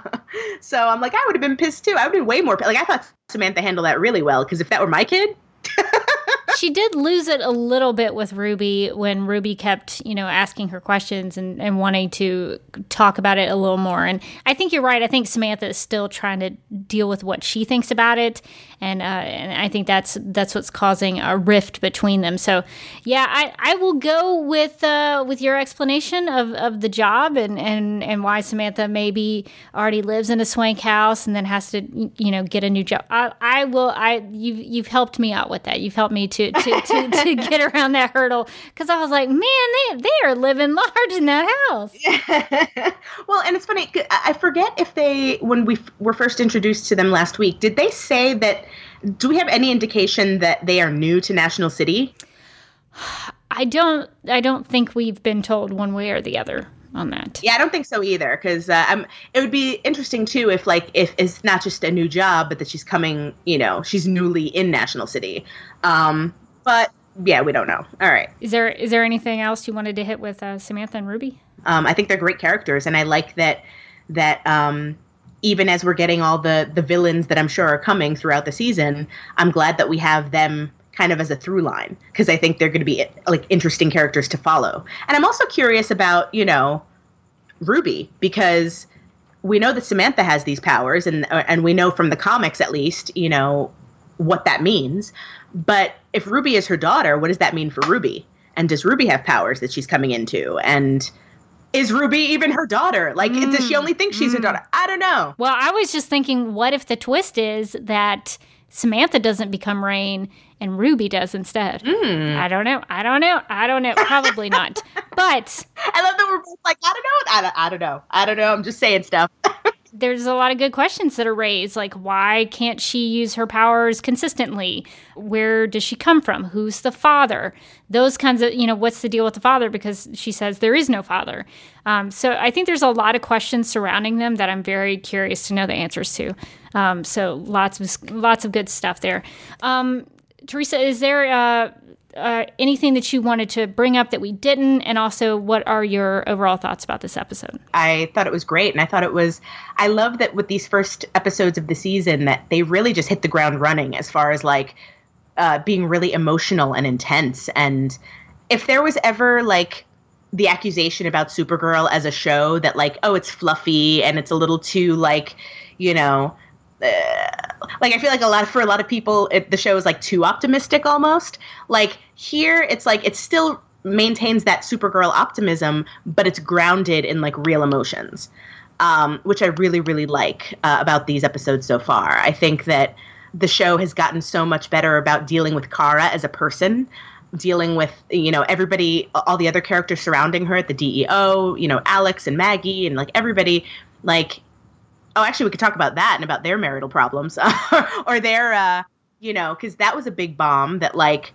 so I'm like, I would have been pissed too. I would have been way more like I thought Samantha handled that really well because if that were my kid. She did lose it a little bit with Ruby when Ruby kept, you know, asking her questions and, and wanting to talk about it a little more. And I think you're right. I think Samantha is still trying to deal with what she thinks about it, and uh, and I think that's that's what's causing a rift between them. So, yeah, I, I will go with uh, with your explanation of, of the job and, and and why Samantha maybe already lives in a swank house and then has to you know get a new job. I, I will. I you've you've helped me out with that. You've helped me to to, to, to, get around that hurdle because I was like, man, they, they are living large in that house. well, and it's funny. I forget if they, when we were first introduced to them last week, did they say that? Do we have any indication that they are new to National City? I don't. I don't think we've been told one way or the other on that. Yeah, I don't think so either. Because uh, um, it would be interesting too if like if it's not just a new job, but that she's coming. You know, she's newly in National City. Um, but yeah, we don't know. All right. Is there is there anything else you wanted to hit with uh, Samantha and Ruby? Um, I think they're great characters, and I like that that um, even as we're getting all the the villains that I'm sure are coming throughout the season, I'm glad that we have them kind of as a through line because I think they're going to be like interesting characters to follow. And I'm also curious about, you know, Ruby because we know that Samantha has these powers, and uh, and we know from the comics at least, you know, what that means. But if Ruby is her daughter, what does that mean for Ruby? And does Ruby have powers that she's coming into? And is Ruby even her daughter? Like, mm, does she only think she's mm. her daughter? I don't know. Well, I was just thinking, what if the twist is that Samantha doesn't become Reign and Ruby does instead. Mm. I don't know. I don't know. I don't know. Probably not. But I love that we're both like, I don't know. I don't, I don't know. I don't know. I'm just saying stuff. there's a lot of good questions that are raised like why can't she use her powers consistently where does she come from who's the father those kinds of you know what's the deal with the father because she says there is no father um, so i think there's a lot of questions surrounding them that i'm very curious to know the answers to um, so lots of lots of good stuff there um, teresa is there uh, uh, anything that you wanted to bring up that we didn't? And also what are your overall thoughts about this episode? I thought it was great and i thought it was i love that with these first episodes of the season that they really just hit the ground running as far as like uh, being really emotional and intense. And if there was ever like the accusation about supergirl as a show that like oh it's fluffy and it's a little too like you know like I feel like a lot for a lot of people it, the show is like too optimistic almost. Like here it's like it still maintains that Supergirl optimism, but it's grounded in like real emotions, um, which I really really like uh, about these episodes so far. I think that the show has gotten so much better about dealing with Kara as a person dealing with you know everybody all the other characters surrounding her at the DEO you know Alex and Maggie and like everybody like oh, actually, we could talk about that and about their marital problems or their, uh, you know, because that was a big bomb that, like,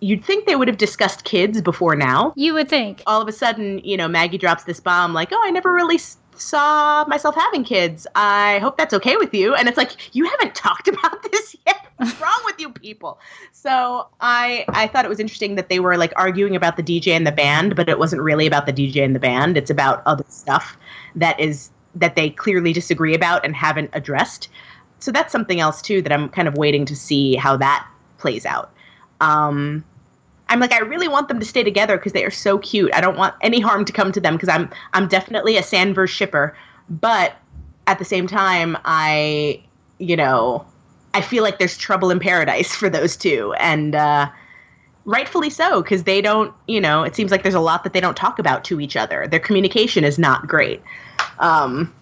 you'd think they would have discussed kids before now. You would think. All of a sudden, you know, Maggie drops this bomb, like, oh, I never really saw myself having kids. I hope that's okay with you. And it's like, you haven't talked about this yet. What's wrong with you people? So I I thought it was interesting that they were like arguing about the DJ and the band, but it wasn't really about the DJ and the band. It's about other stuff that is that they clearly disagree about and haven't addressed. So that's something else too that I'm kind of waiting to see how that plays out. Um, I'm like I really want them to stay together because they are so cute. I don't want any harm to come to them because I'm I'm definitely a Sanvers shipper, but at the same time I you know I feel like there's trouble in paradise for those two and uh, rightfully so because they don't you know it seems like there's a lot that they don't talk about to each other. Their communication is not great. Um,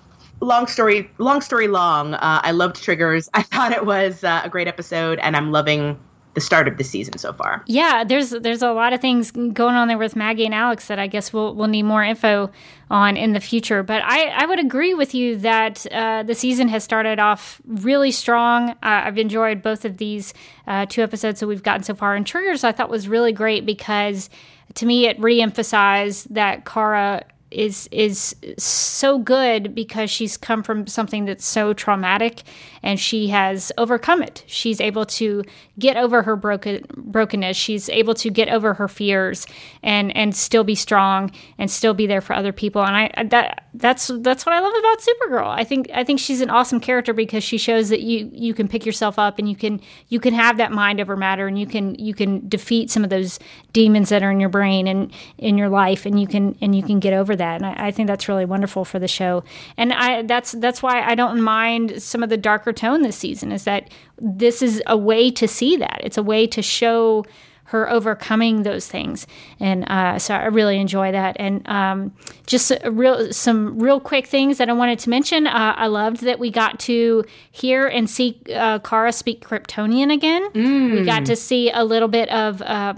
long story, long story long. Uh, I loved Triggers. I thought it was uh, a great episode, and I'm loving the start of the season so far. Yeah, there's there's a lot of things going on there with Maggie and Alex that I guess we'll we'll need more info on in the future. But I, I would agree with you that uh, the season has started off really strong. Uh, I've enjoyed both of these uh, two episodes that we've gotten so far. And Triggers I thought was really great because to me it reemphasized that Kara is is so good because she's come from something that's so traumatic and she has overcome it. She's able to get over her broken brokenness. She's able to get over her fears and and still be strong and still be there for other people. And I that that's that's what I love about Supergirl. I think I think she's an awesome character because she shows that you you can pick yourself up and you can you can have that mind over matter and you can you can defeat some of those demons that are in your brain and in your life and you can and you can get over that. And I, I think that's really wonderful for the show. And I that's that's why I don't mind some of the darker tone this season is that this is a way to see that. It's a way to show her overcoming those things, and uh, so I really enjoy that. And um, just real some real quick things that I wanted to mention. Uh, I loved that we got to hear and see uh, Kara speak Kryptonian again. Mm. We got to see a little bit of uh,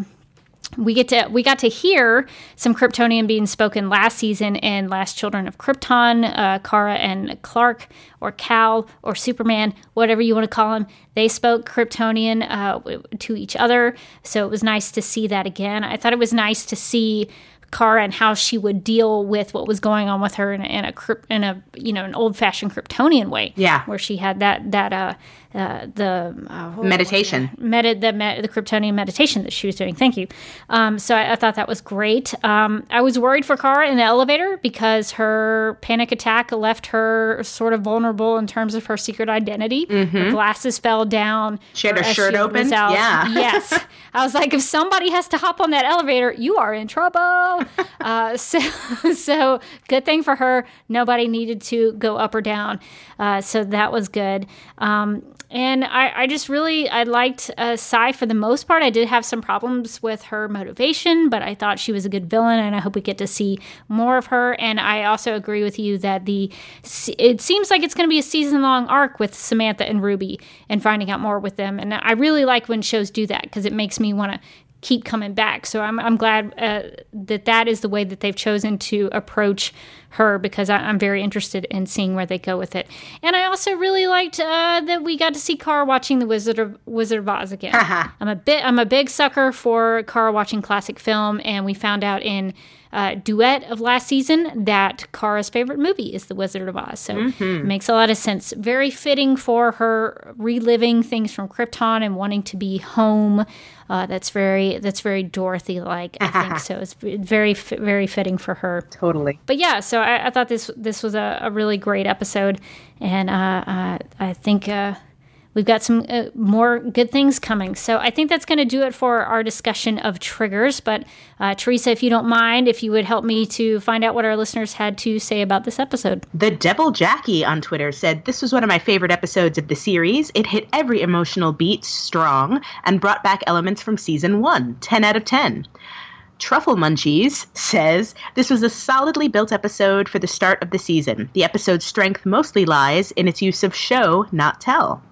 we get to we got to hear some Kryptonian being spoken last season in Last Children of Krypton. Uh, Kara and Clark, or Kal, or Superman, whatever you want to call him, they spoke Kryptonian uh, to each other. So it was nice to see that again. I thought it was nice to see Kara and how she would deal with what was going on with her in a, in a, in a you know an old fashioned Kryptonian way. Yeah, where she had that that uh, uh, the uh, meditation, medi- the med- the Kryptonian meditation that she was doing. Thank you. Um, so I, I, thought that was great. Um, I was worried for Kara in the elevator because her panic attack left her sort of vulnerable in terms of her secret identity. Mm-hmm. Her glasses fell down. She had her, her shirt open. Yeah. yes. I was like, if somebody has to hop on that elevator, you are in trouble. Uh, so, so good thing for her. Nobody needed to go up or down. Uh, so that was good. Um, and I, I just really I liked uh, Psi for the most part. I did have some problems with her motivation, but I thought she was a good villain, and I hope we get to see more of her. And I also agree with you that the it seems like it's going to be a season long arc with Samantha and Ruby and finding out more with them. And I really like when shows do that because it makes me want to keep coming back. So I'm, I'm glad uh, that that is the way that they've chosen to approach her because I, am very interested in seeing where they go with it. And I also really liked uh, that we got to see Car watching the Wizard of Wizard of Oz again. I'm a bit I'm a big sucker for Car watching classic film, and we found out in uh, duet of last season that Kara's favorite movie is The Wizard of Oz. So mm-hmm. it makes a lot of sense. Very fitting for her reliving things from Krypton and wanting to be home. Uh, that's very that's very Dorothy like. I think so. It's very very fitting for her. Totally. But yeah, so I, I thought this this was a, a, really great episode, and uh, uh I think uh, we've got some uh, more good things coming. So I think that's going to do it for our discussion of triggers. But uh, Teresa, if you don't mind, if you would help me to find out what our listeners had to say about this episode. The Devil Jackie on Twitter said, This was one of my favorite episodes of the series. It hit every emotional beat strong and brought back elements from season one. 10 out of 10. Truffle Munchies says this was a solidly built episode for the start of the season. The episode's strength mostly lies in its use of show, not tell.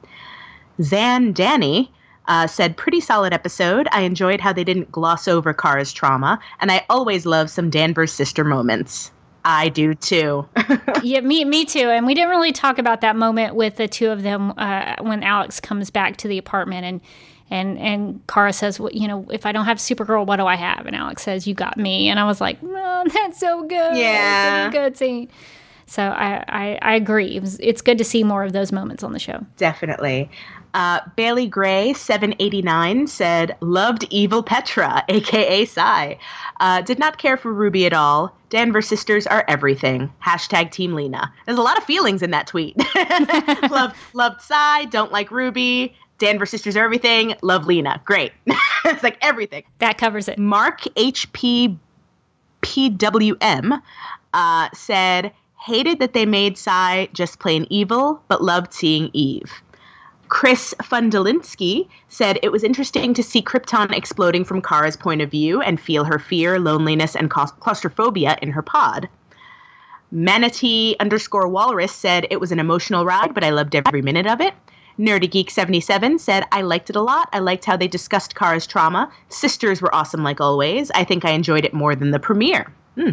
Zan Danny uh, said, pretty solid episode. I enjoyed how they didn't gloss over Kara's trauma, and I always love some Danvers sister moments. I do too. yeah, me, me too. And we didn't really talk about that moment with the two of them uh, when Alex comes back to the apartment and and and Kara says, well, you know, if I don't have Supergirl, what do I have? And Alex says, you got me. And I was like, oh, that's so good. Yeah, so good scene. So I, I, I agree. It was, it's good to see more of those moments on the show. Definitely. Uh, Bailey Gray, 789, said, Loved Evil Petra, aka Psi. Uh, did not care for Ruby at all. Danvers sisters are everything. Hashtag Team Lena. There's a lot of feelings in that tweet. loved, loved Psi, don't like Ruby. Danvers sisters are everything. Love Lena. Great. it's like everything. That covers it. Mark HP PWM uh, said, hated that they made Psi just plain evil, but loved seeing Eve. Chris Fundalinsky said it was interesting to see Krypton exploding from Kara's point of view and feel her fear, loneliness, and claustrophobia in her pod. Manatee underscore Walrus said it was an emotional ride, but I loved every minute of it. Nerdy Geek 77 said, I liked it a lot. I liked how they discussed Kara's trauma. Sisters were awesome, like always. I think I enjoyed it more than the premiere. Hmm.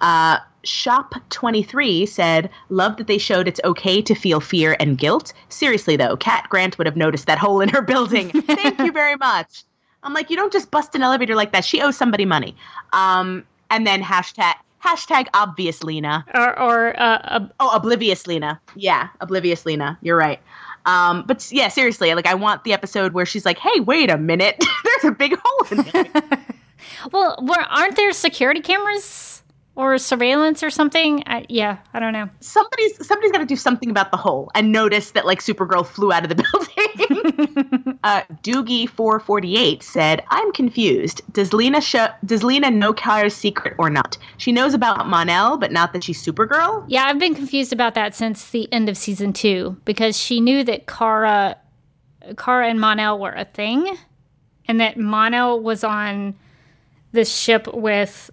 Uh, Shop23 said, Love that they showed it's okay to feel fear and guilt. Seriously, though, Cat Grant would have noticed that hole in her building. Thank you very much. I'm like, you don't just bust an elevator like that. She owes somebody money. Um, and then hashtag hashtag obvious Lena. Or, or uh, oh, oblivious Lena. Yeah, oblivious Lena. You're right. Um, but yeah, seriously, like I want the episode where she's like, "Hey, wait a minute, there's a big hole in there." well, aren't there security cameras or surveillance or something. I, yeah, I don't know. Somebody's somebody's got to do something about the hole and notice that like Supergirl flew out of the building. uh, Doogie four forty eight said, "I'm confused. Does Lena show, does Lena know Kara's secret or not? She knows about Mon-El, but not that she's Supergirl." Yeah, I've been confused about that since the end of season two because she knew that Kara, Kara and Mon-El were a thing, and that Mon-El was on this ship with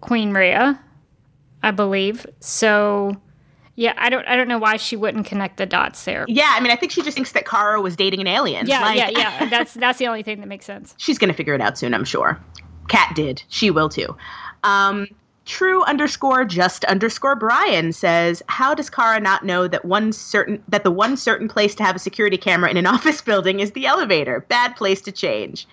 Queen Rhea, I believe. So yeah, I don't I don't know why she wouldn't connect the dots there. Yeah, I mean, I think she just thinks that Kara was dating an alien. Yeah, like, yeah, yeah. That's that's the only thing that makes sense. She's gonna figure it out soon, I'm sure. Cat did. She will too. Um, True underscore just underscore Brian says, How does Kara not know that one certain that the one certain place to have a security camera in an office building is the elevator? Bad place to change.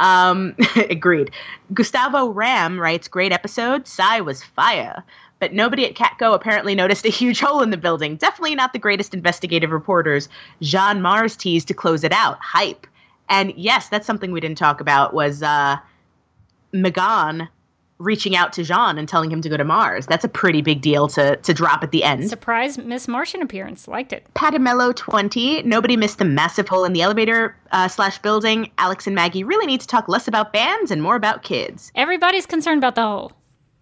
Um, agreed. Gustavo Ram writes, Great episode. Psi was fire. But nobody at Catco apparently noticed a huge hole in the building. Definitely not the greatest investigative reporters. J'onn Mars teased to close it out. Hype. And yes, that's something we didn't talk about was uh, M'gann reaching out to J'onn and telling him to go to Mars. That's a pretty big deal to, to drop at the end. Surprise Miss Martian appearance. Liked it. Patamello 20. Nobody missed the massive hole in the elevator uh, slash building. Alex and Maggie really need to talk less about bands and more about kids. Everybody's concerned about the hole.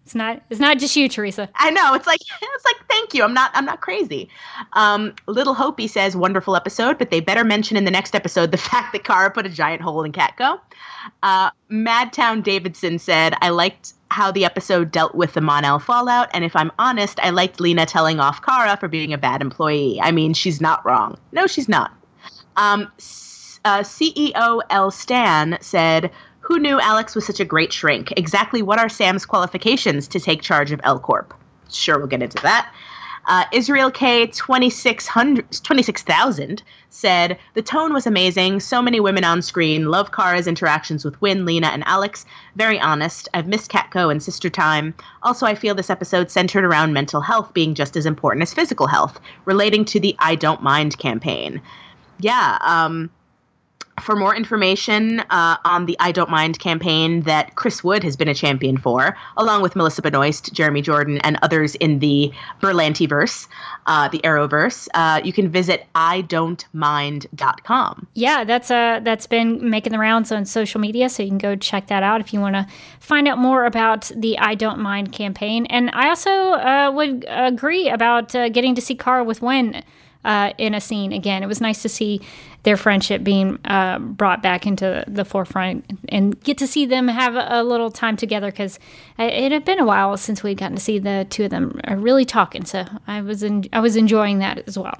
It's not. It's not just you, Teresa. I know. It's like it's like thank you. I'm not. I'm not crazy. Um, Little Hopi says wonderful episode, but they better mention in the next episode the fact that Kara put a giant hole in Catco. Uh, Madtown Davidson said I liked how the episode dealt with the Mon-El fallout, and if I'm honest, I liked Lena telling off Kara for being a bad employee. I mean, she's not wrong. No, she's not. Um, uh, CEO L. Stan said who knew Alex was such a great shrink? Exactly what are Sam's qualifications to take charge of L Corp? Sure, we'll get into that. Uh, Israel K 26,000 said, The tone was amazing. So many women on screen. Love Kara's interactions with Winn, Lena, and Alex. Very honest. I've missed Catco and Sister Time. Also, I feel this episode centered around mental health being just as important as physical health, relating to the I Don't Mind campaign. Yeah, um, for more information uh, on the I Don't Mind campaign that Chris Wood has been a champion for, along with Melissa Benoist, Jeremy Jordan, and others in the Berlantiverse, uh, the Arrowverse, uh, you can visit idon'tmind.com. Yeah, that's uh, that's been making the rounds on social media, so you can go check that out if you want to find out more about the I Don't Mind campaign. And I also uh, would agree about uh, getting to see Kara with Winn uh, in a scene again. It was nice to see their friendship being uh, brought back into the forefront and get to see them have a, little time together because it had been a while since we'd gotten to see the two of them really talking. So I was I was enjoying that as well.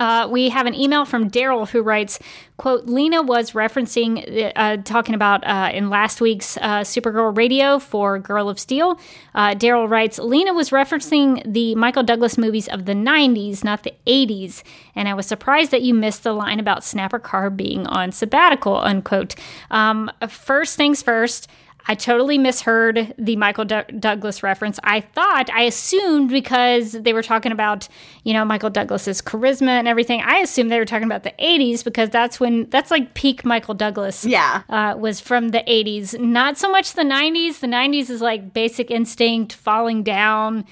Uh, we have an email from Daryl who writes, "quote Lena was referencing, uh, talking about uh, in last week's uh, Supergirl radio for Girl of Steel. Uh, Daryl writes, Lena was referencing the Michael Douglas movies of the '90s, not the '80s, and I was surprised that you missed the line about Snapper Carr being on sabbatical." Unquote. Um, first things first. I totally misheard the Michael D- Douglas reference. I thought, I assumed because they were talking about, you know, Michael Douglas's charisma and everything, I assumed they were talking about the 80s because that's when, that's like peak Michael Douglas. Yeah. Uh, was from the 80s. Not so much the 90s. The 90s is like basic instinct, falling down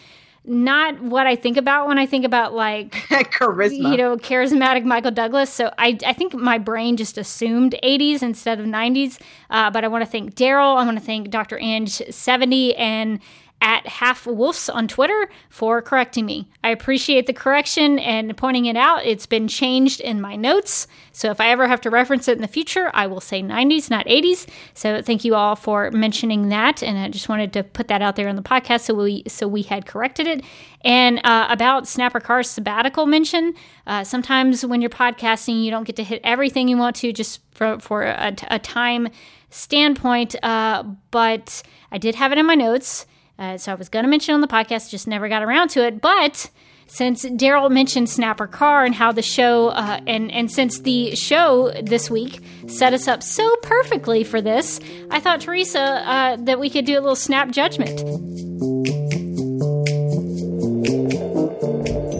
not what I think about when I think about like charisma, you know, charismatic Michael Douglas. So I, I think my brain just assumed 80s instead of 90s. Uh, but I want to thank Daryl. I want to thank Dr. Ange 70 and at half wolves on Twitter for correcting me. I appreciate the correction and pointing it out. It's been changed in my notes. So if I ever have to reference it in the future, I will say 90s, not 80s. So thank you all for mentioning that. And I just wanted to put that out there on the podcast so we so we had corrected it. And uh, about Snapper Carr's sabbatical mention, uh, sometimes when you're podcasting, you don't get to hit everything you want to just for, for a, a time standpoint. Uh, but I did have it in my notes. Uh, so I was going to mention on the podcast, just never got around to it. But since Daryl mentioned Snapper Carr and how the show, uh, and, and since the show this week set us up so perfectly for this, I thought, Teresa, uh, that we could do a little snap judgment.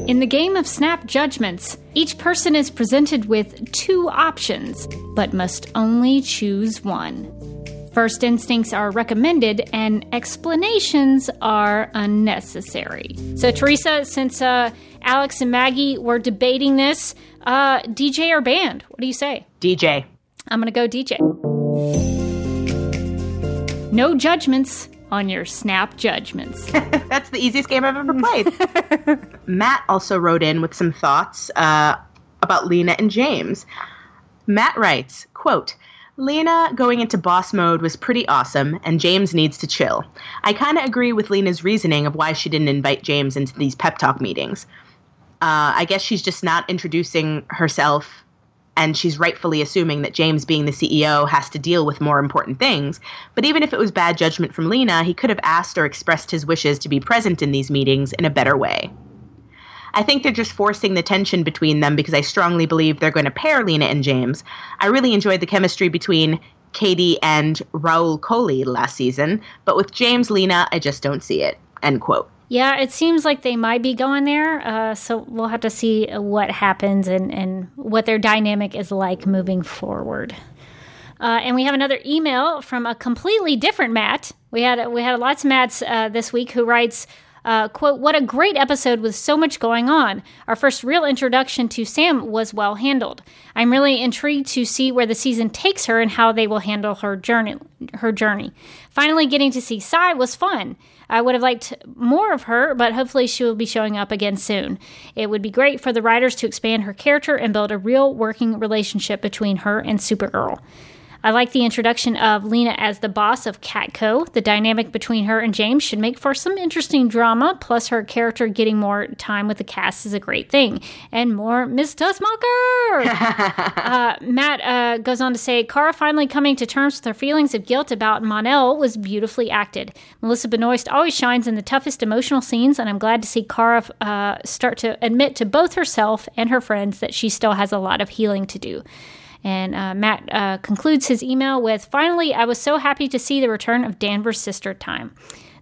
In the game of snap judgments, each person is presented with two options, but must only choose one. First instincts are recommended and explanations are unnecessary. So, Teresa, since uh, Alex and Maggie were debating this, uh, DJ or band? What do you say? DJ. I'm going to go DJ. No judgments on your snap judgments. That's the easiest game I've ever played. Matt also wrote in with some thoughts uh, about Lena and James. Matt writes, quote, Lena going into boss mode was pretty awesome, and James needs to chill. I kind of agree with Lena's reasoning of why she didn't invite James into these pep talk meetings. Uh, I guess she's just not introducing herself, and she's rightfully assuming that James, being the CEO, has to deal with more important things. But even if it was bad judgment from Lena, he could have asked or expressed his wishes to be present in these meetings in a better way. I think they're just forcing the tension between them because I strongly believe they're going to pair Lena and James. I really enjoyed the chemistry between Katie and Rahul Kohli last season, but with James Lena, I just don't see it. End quote. Yeah, it seems like they might be going there. Uh, so we'll have to see what happens and, and what their dynamic is like moving forward. Uh, and we have another email from a completely different Matt. We had we had lots of Matts uh, this week who writes, uh, quote, what a great episode with so much going on. Our first real introduction to Sam was well handled. I'm really intrigued to see where the season takes her and how they will handle her journey. Her journey. Finally, getting to see Psi was fun. I would have liked more of her, but hopefully she will be showing up again soon. It would be great for the writers to expand her character and build a real working relationship between her and Supergirl. I like the introduction of Lena as the boss of Catco. The dynamic between her and James should make for some interesting drama, plus her character getting more time with the cast is a great thing. And more Miss Teschmacher! uh, Matt uh, goes on to say, Kara finally coming to terms with her feelings of guilt about Mon-El was beautifully acted. Melissa Benoist always shines in the toughest emotional scenes, and I'm glad to see Kara uh, start to admit to both herself and her friends that she still has a lot of healing to do. And uh, Matt uh, concludes his email with Finally, I was so happy to see the return of Danvers Sister Time.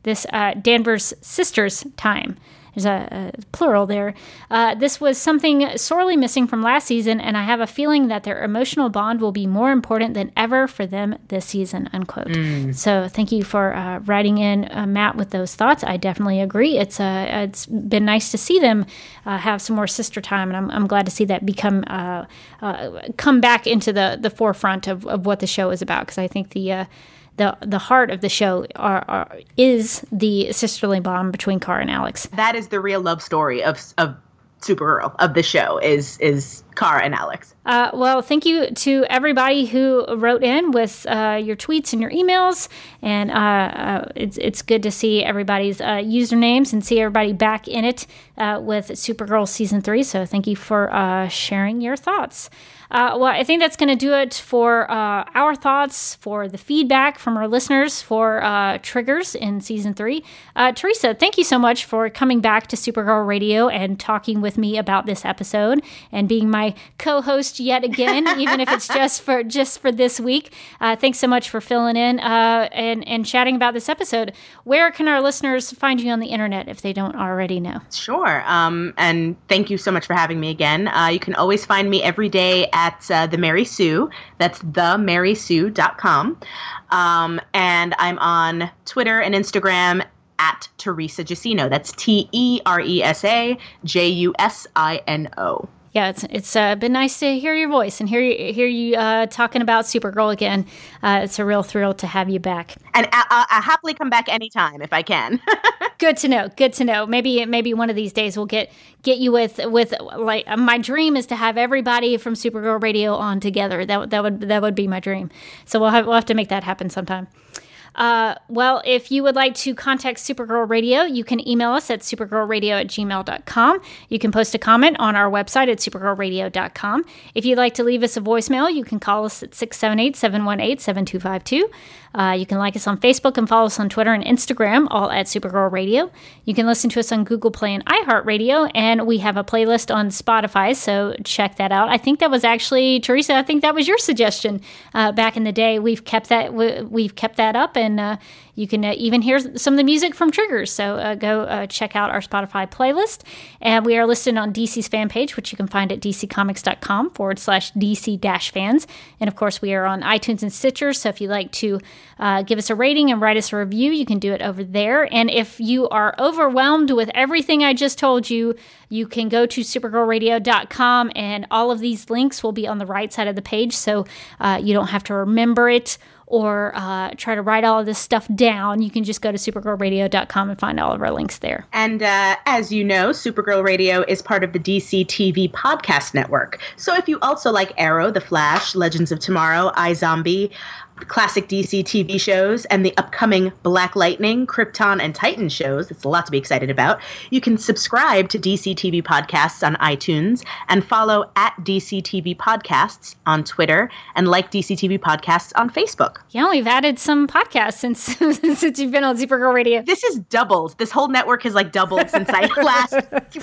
This uh, Danvers Sisters Time. There's a, a plural there. Uh, this was something sorely missing from last season, and I have a feeling that their emotional bond will be more important than ever for them this season. Unquote. Mm. So thank you for uh, writing in, uh, Matt, with those thoughts. I definitely agree. It's uh, it's been nice to see them uh, have some more sister time, and I'm, I'm glad to see that become uh, come back into the the forefront of, of what the show is about because I think the the the heart of the show are, are, is the sisterly bond between Kara and Alex. That is the real love story of of Supergirl of the show is is Kara and Alex. Uh, well, thank you to everybody who wrote in with uh, your tweets and your emails, and uh, uh it's it's good to see everybody's uh, usernames and see everybody back in it uh, with Supergirl season three. So thank you for sharing your thoughts. Uh, well, I think that's going to do it for uh, our thoughts, for the feedback from our listeners, for uh, triggers in season three. Uh, Teresa, thank you so much for coming back to Supergirl Radio and talking with me about this episode and being my co-host yet again, even if it's just for just for this week. Uh, thanks so much for filling in uh, and and chatting about this episode. Where can our listeners find you on the internet if they don't already know? Sure. Um, and thank you so much for having me again. you can always find me every day at at uh, the Mary Sue. That's themarysue.com. Um, and I'm on Twitter and Instagram at Teresa Jusino. That's T E R E S A J U S I N O yeah, it's it's uh, been nice to hear your voice and hear you hear you uh, talking about Supergirl again. Uh, it's a real thrill to have you back. And I, will happily come back anytime if I can. good to know. Good to know. Maybe maybe one of these days we'll get get you with with like my dream is to have everybody from Supergirl Radio on together. That that would that would be my dream. So we'll have we'll have to make that happen sometime. Uh, well, if you would like to contact Supergirl Radio, you can email us at supergirlradio at gmail.com. You can post a comment on our website at supergirlradio.com. If you'd like to leave us a voicemail, you can call us at 678 718 7252. Uh, you can like us on Facebook and follow us on Twitter and Instagram, all at Supergirl Radio. You can listen to us on Google Play and iHeartRadio, and we have a playlist on Spotify, so check that out. I think that was actually Teresa. I think that was your suggestion uh, back in the day. We've kept that we've kept that up, and uh, you can uh, even hear some of the music from Triggers. So uh, go uh, check out our Spotify playlist. And we are listed on DC's fan page, which you can find at dccomics.com forward slash DC dash fans. And of course, we are on iTunes and Stitcher. So if you'd like to uh, give us a rating and write us a review, you can do it over there. And if you are overwhelmed with everything I just told you, you can go to supergirlradio.com and all of these links will be on the right side of the page. So uh, you don't have to remember it or uh, try to write all of this stuff down, you can just go to supergirlradio.com and find all of our links there. And uh, as you know, Supergirl Radio is part of the DC TV podcast network. So if you also like Arrow, The Flash, Legends of Tomorrow, iZombie, classic DC TV shows and the upcoming Black Lightning, Krypton, and Titan shows. It's a lot to be excited about. You can subscribe to DC TV podcasts on iTunes and follow at DC TV podcasts on Twitter and like DC TV podcasts on Facebook. Yeah, we've added some podcasts since since you've been on Supergirl Radio. This is doubled. This whole network has like doubled since I last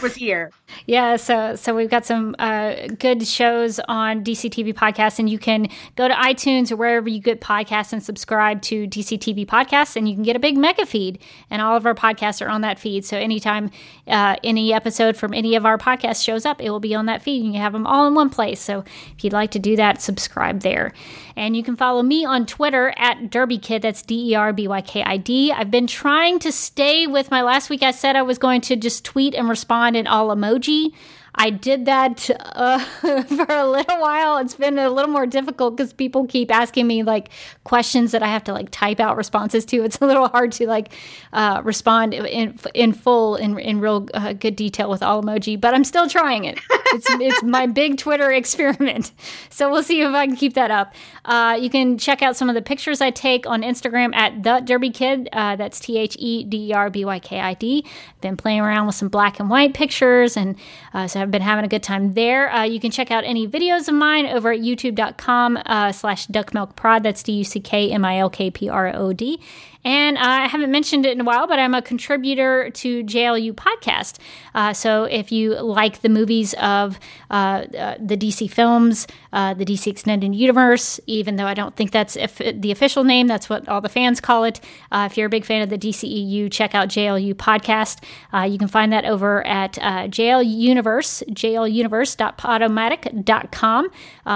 was here. Yeah, so so we've got some uh, good shows on DC TV podcasts, and you can go to iTunes or wherever you get Podcast and subscribe to DCTV Podcasts, and you can get a big mega feed. And all of our podcasts are on that feed. So anytime uh, any episode from any of our podcasts shows up, it will be on that feed. and You have them all in one place. So if you'd like to do that, subscribe there. And you can follow me on Twitter at DerbyKid. That's D E R B Y K I D. I've been trying to stay with my last week. I said I was going to just tweet and respond in all emoji. I did that uh, for a little while. It's been a little more difficult because people keep asking me like questions that I have to like type out responses to. It's a little hard to like uh, respond in in full in in real uh, good detail with all emoji, but I'm still trying it. It's it's my big Twitter experiment. So we'll see if I can keep that up. Uh, you can check out some of the pictures I take on Instagram at the Derby Kid. Uh, that's T H E D E R B Y K I D. Been playing around with some black and white pictures, and uh, so I've been having a good time there. Uh, you can check out any videos of mine over at youtube.com uh, slash duckmilkprod. That's D U C K M I L K P R O D. And I haven't mentioned it in a while, but I'm a contributor to JLU podcast. Uh, so if you like the movies of uh, uh, the DC films, uh, the DC Extended Universe, even though I don't think that's the official name, that's what all the fans call it. Uh, if you're a big fan of the DCEU, check out JLU podcast. Uh, you can find that over at JL Universe, jluniverse.podomatic.com.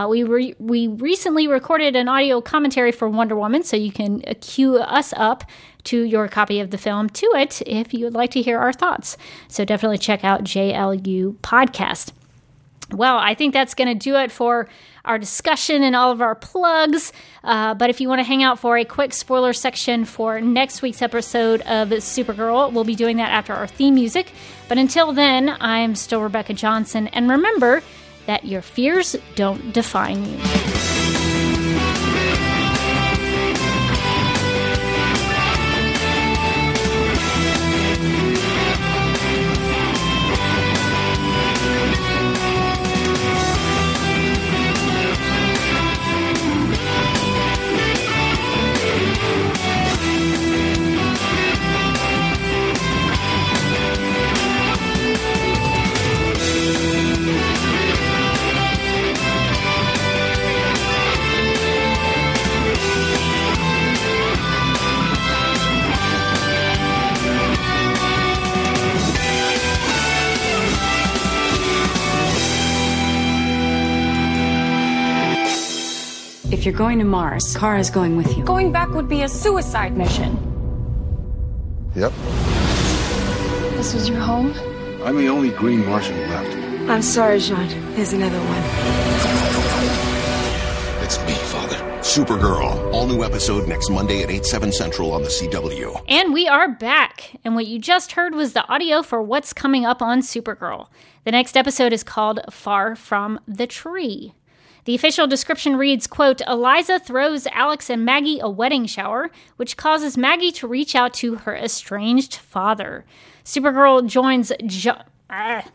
we re- we recently recorded an audio commentary for Wonder Woman, so you can cue us up up to your copy of the film to it if you would like to hear our thoughts. So definitely check out JLU Podcast. Well, I think that's going to do it for our discussion and all of our plugs. Uh, but if you want to hang out for a quick spoiler section for next week's episode of Supergirl, we'll be doing that after our theme music. But until then, I'm still Rebecca Johnson. And remember that your fears don't define you. If you're going to Mars, Kara's going with you. Going back would be a suicide mission. Yep. This was your home? I'm the only green Martian left. I'm sorry, J'onn. There's another one. It's me, Father. Supergirl. All new episode next Monday at 8, 7 Central on the CW. And we are back. And what you just heard was the audio for what's coming up on Supergirl. The next episode is called Far From the Tree. The official description reads, quote, Eliza throws Alex and Maggie a wedding shower, which causes Maggie to reach out to her estranged father. Supergirl joins jo- ah.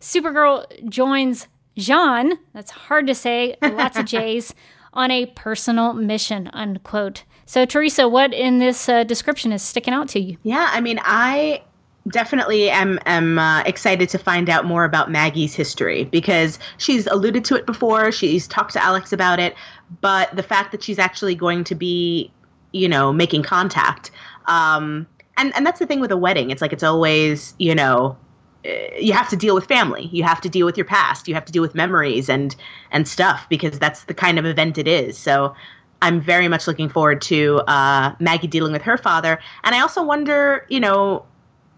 Supergirl joins J'onn, that's hard to say, lots of J's, on a personal mission, unquote. So, Teresa, what in this uh, description is sticking out to you? Yeah, I mean, I definitely am am uh, excited to find out more about Maggie's history because she's alluded to it before. She's talked to Alex about it, but the fact that she's actually going to be, you know, making contact. Um, and and that's the thing with a wedding. It's like it's always, you know, eh, you have to deal with family. You have to deal with your past. You have to deal with memories and and stuff because that's the kind of event it is. So I'm very much looking forward to uh, Maggie dealing with her father. And I also wonder, you know,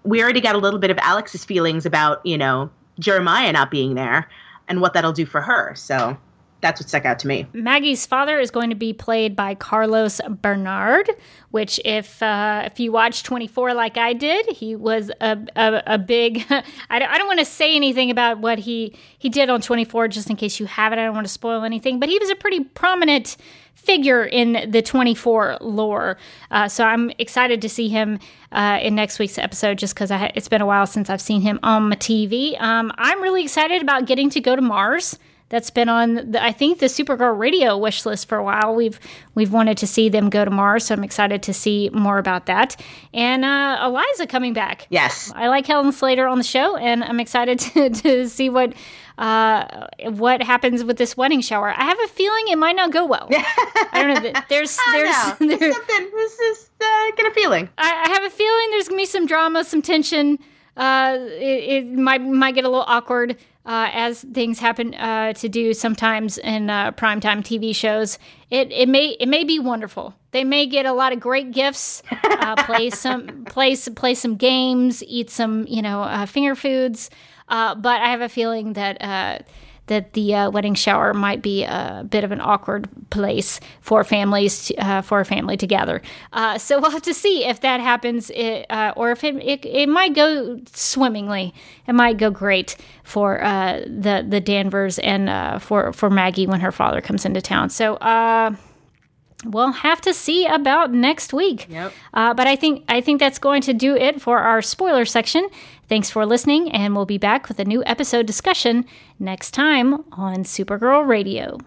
we already got a little bit of Alex's feelings about, you know, Jeremiah not being there and what that'll do for her. So that's what stuck out to me. Maggie's father is going to be played by Carlos Bernard, which, if uh, if you watch 24 like I did, he was a, a, a big. I don't, I don't want to say anything about what he he did on 24, just in case you haven't. I don't want to spoil anything, but he was a pretty prominent figure in the 24 lore. Uh, so I'm excited to see him uh, in next week's episode just because it's been a while since I've seen him on my TV. Um, I'm really excited about getting to go to Mars. That's been on the, I think the Supergirl radio wish list for a while. We've we've wanted to see them go to Mars, so I'm excited to see more about that. And uh, Eliza coming back. Yes, I like Helen Slater on the show, and I'm excited to, to see what uh, what happens with this wedding shower. I have a feeling it might not go well. I don't know. There's there's, there's, there's something. This is uh, get a feeling. I, I have a feeling there's gonna be some drama, some tension. Uh, it, it might might get a little awkward uh, as things happen uh, to do sometimes in uh, primetime TV shows. It it may it may be wonderful. They may get a lot of great gifts, uh, play some play play some games, eat some you know uh, finger foods. Uh, but I have a feeling that uh, that the uh, wedding shower might be a bit of an awkward place for families to, uh, for a family to gather. Uh, so we'll have to see if that happens, it, uh, or if it, it, it might go swimmingly. It might go great for uh, the the Danvers and uh, for for Maggie when her father comes into town. So we'll have to see about next week. Yep. Uh, but I think I think that's going to do it for our spoiler section. Thanks for listening, and we'll be back with a new episode discussion next time on Supergirl Radio.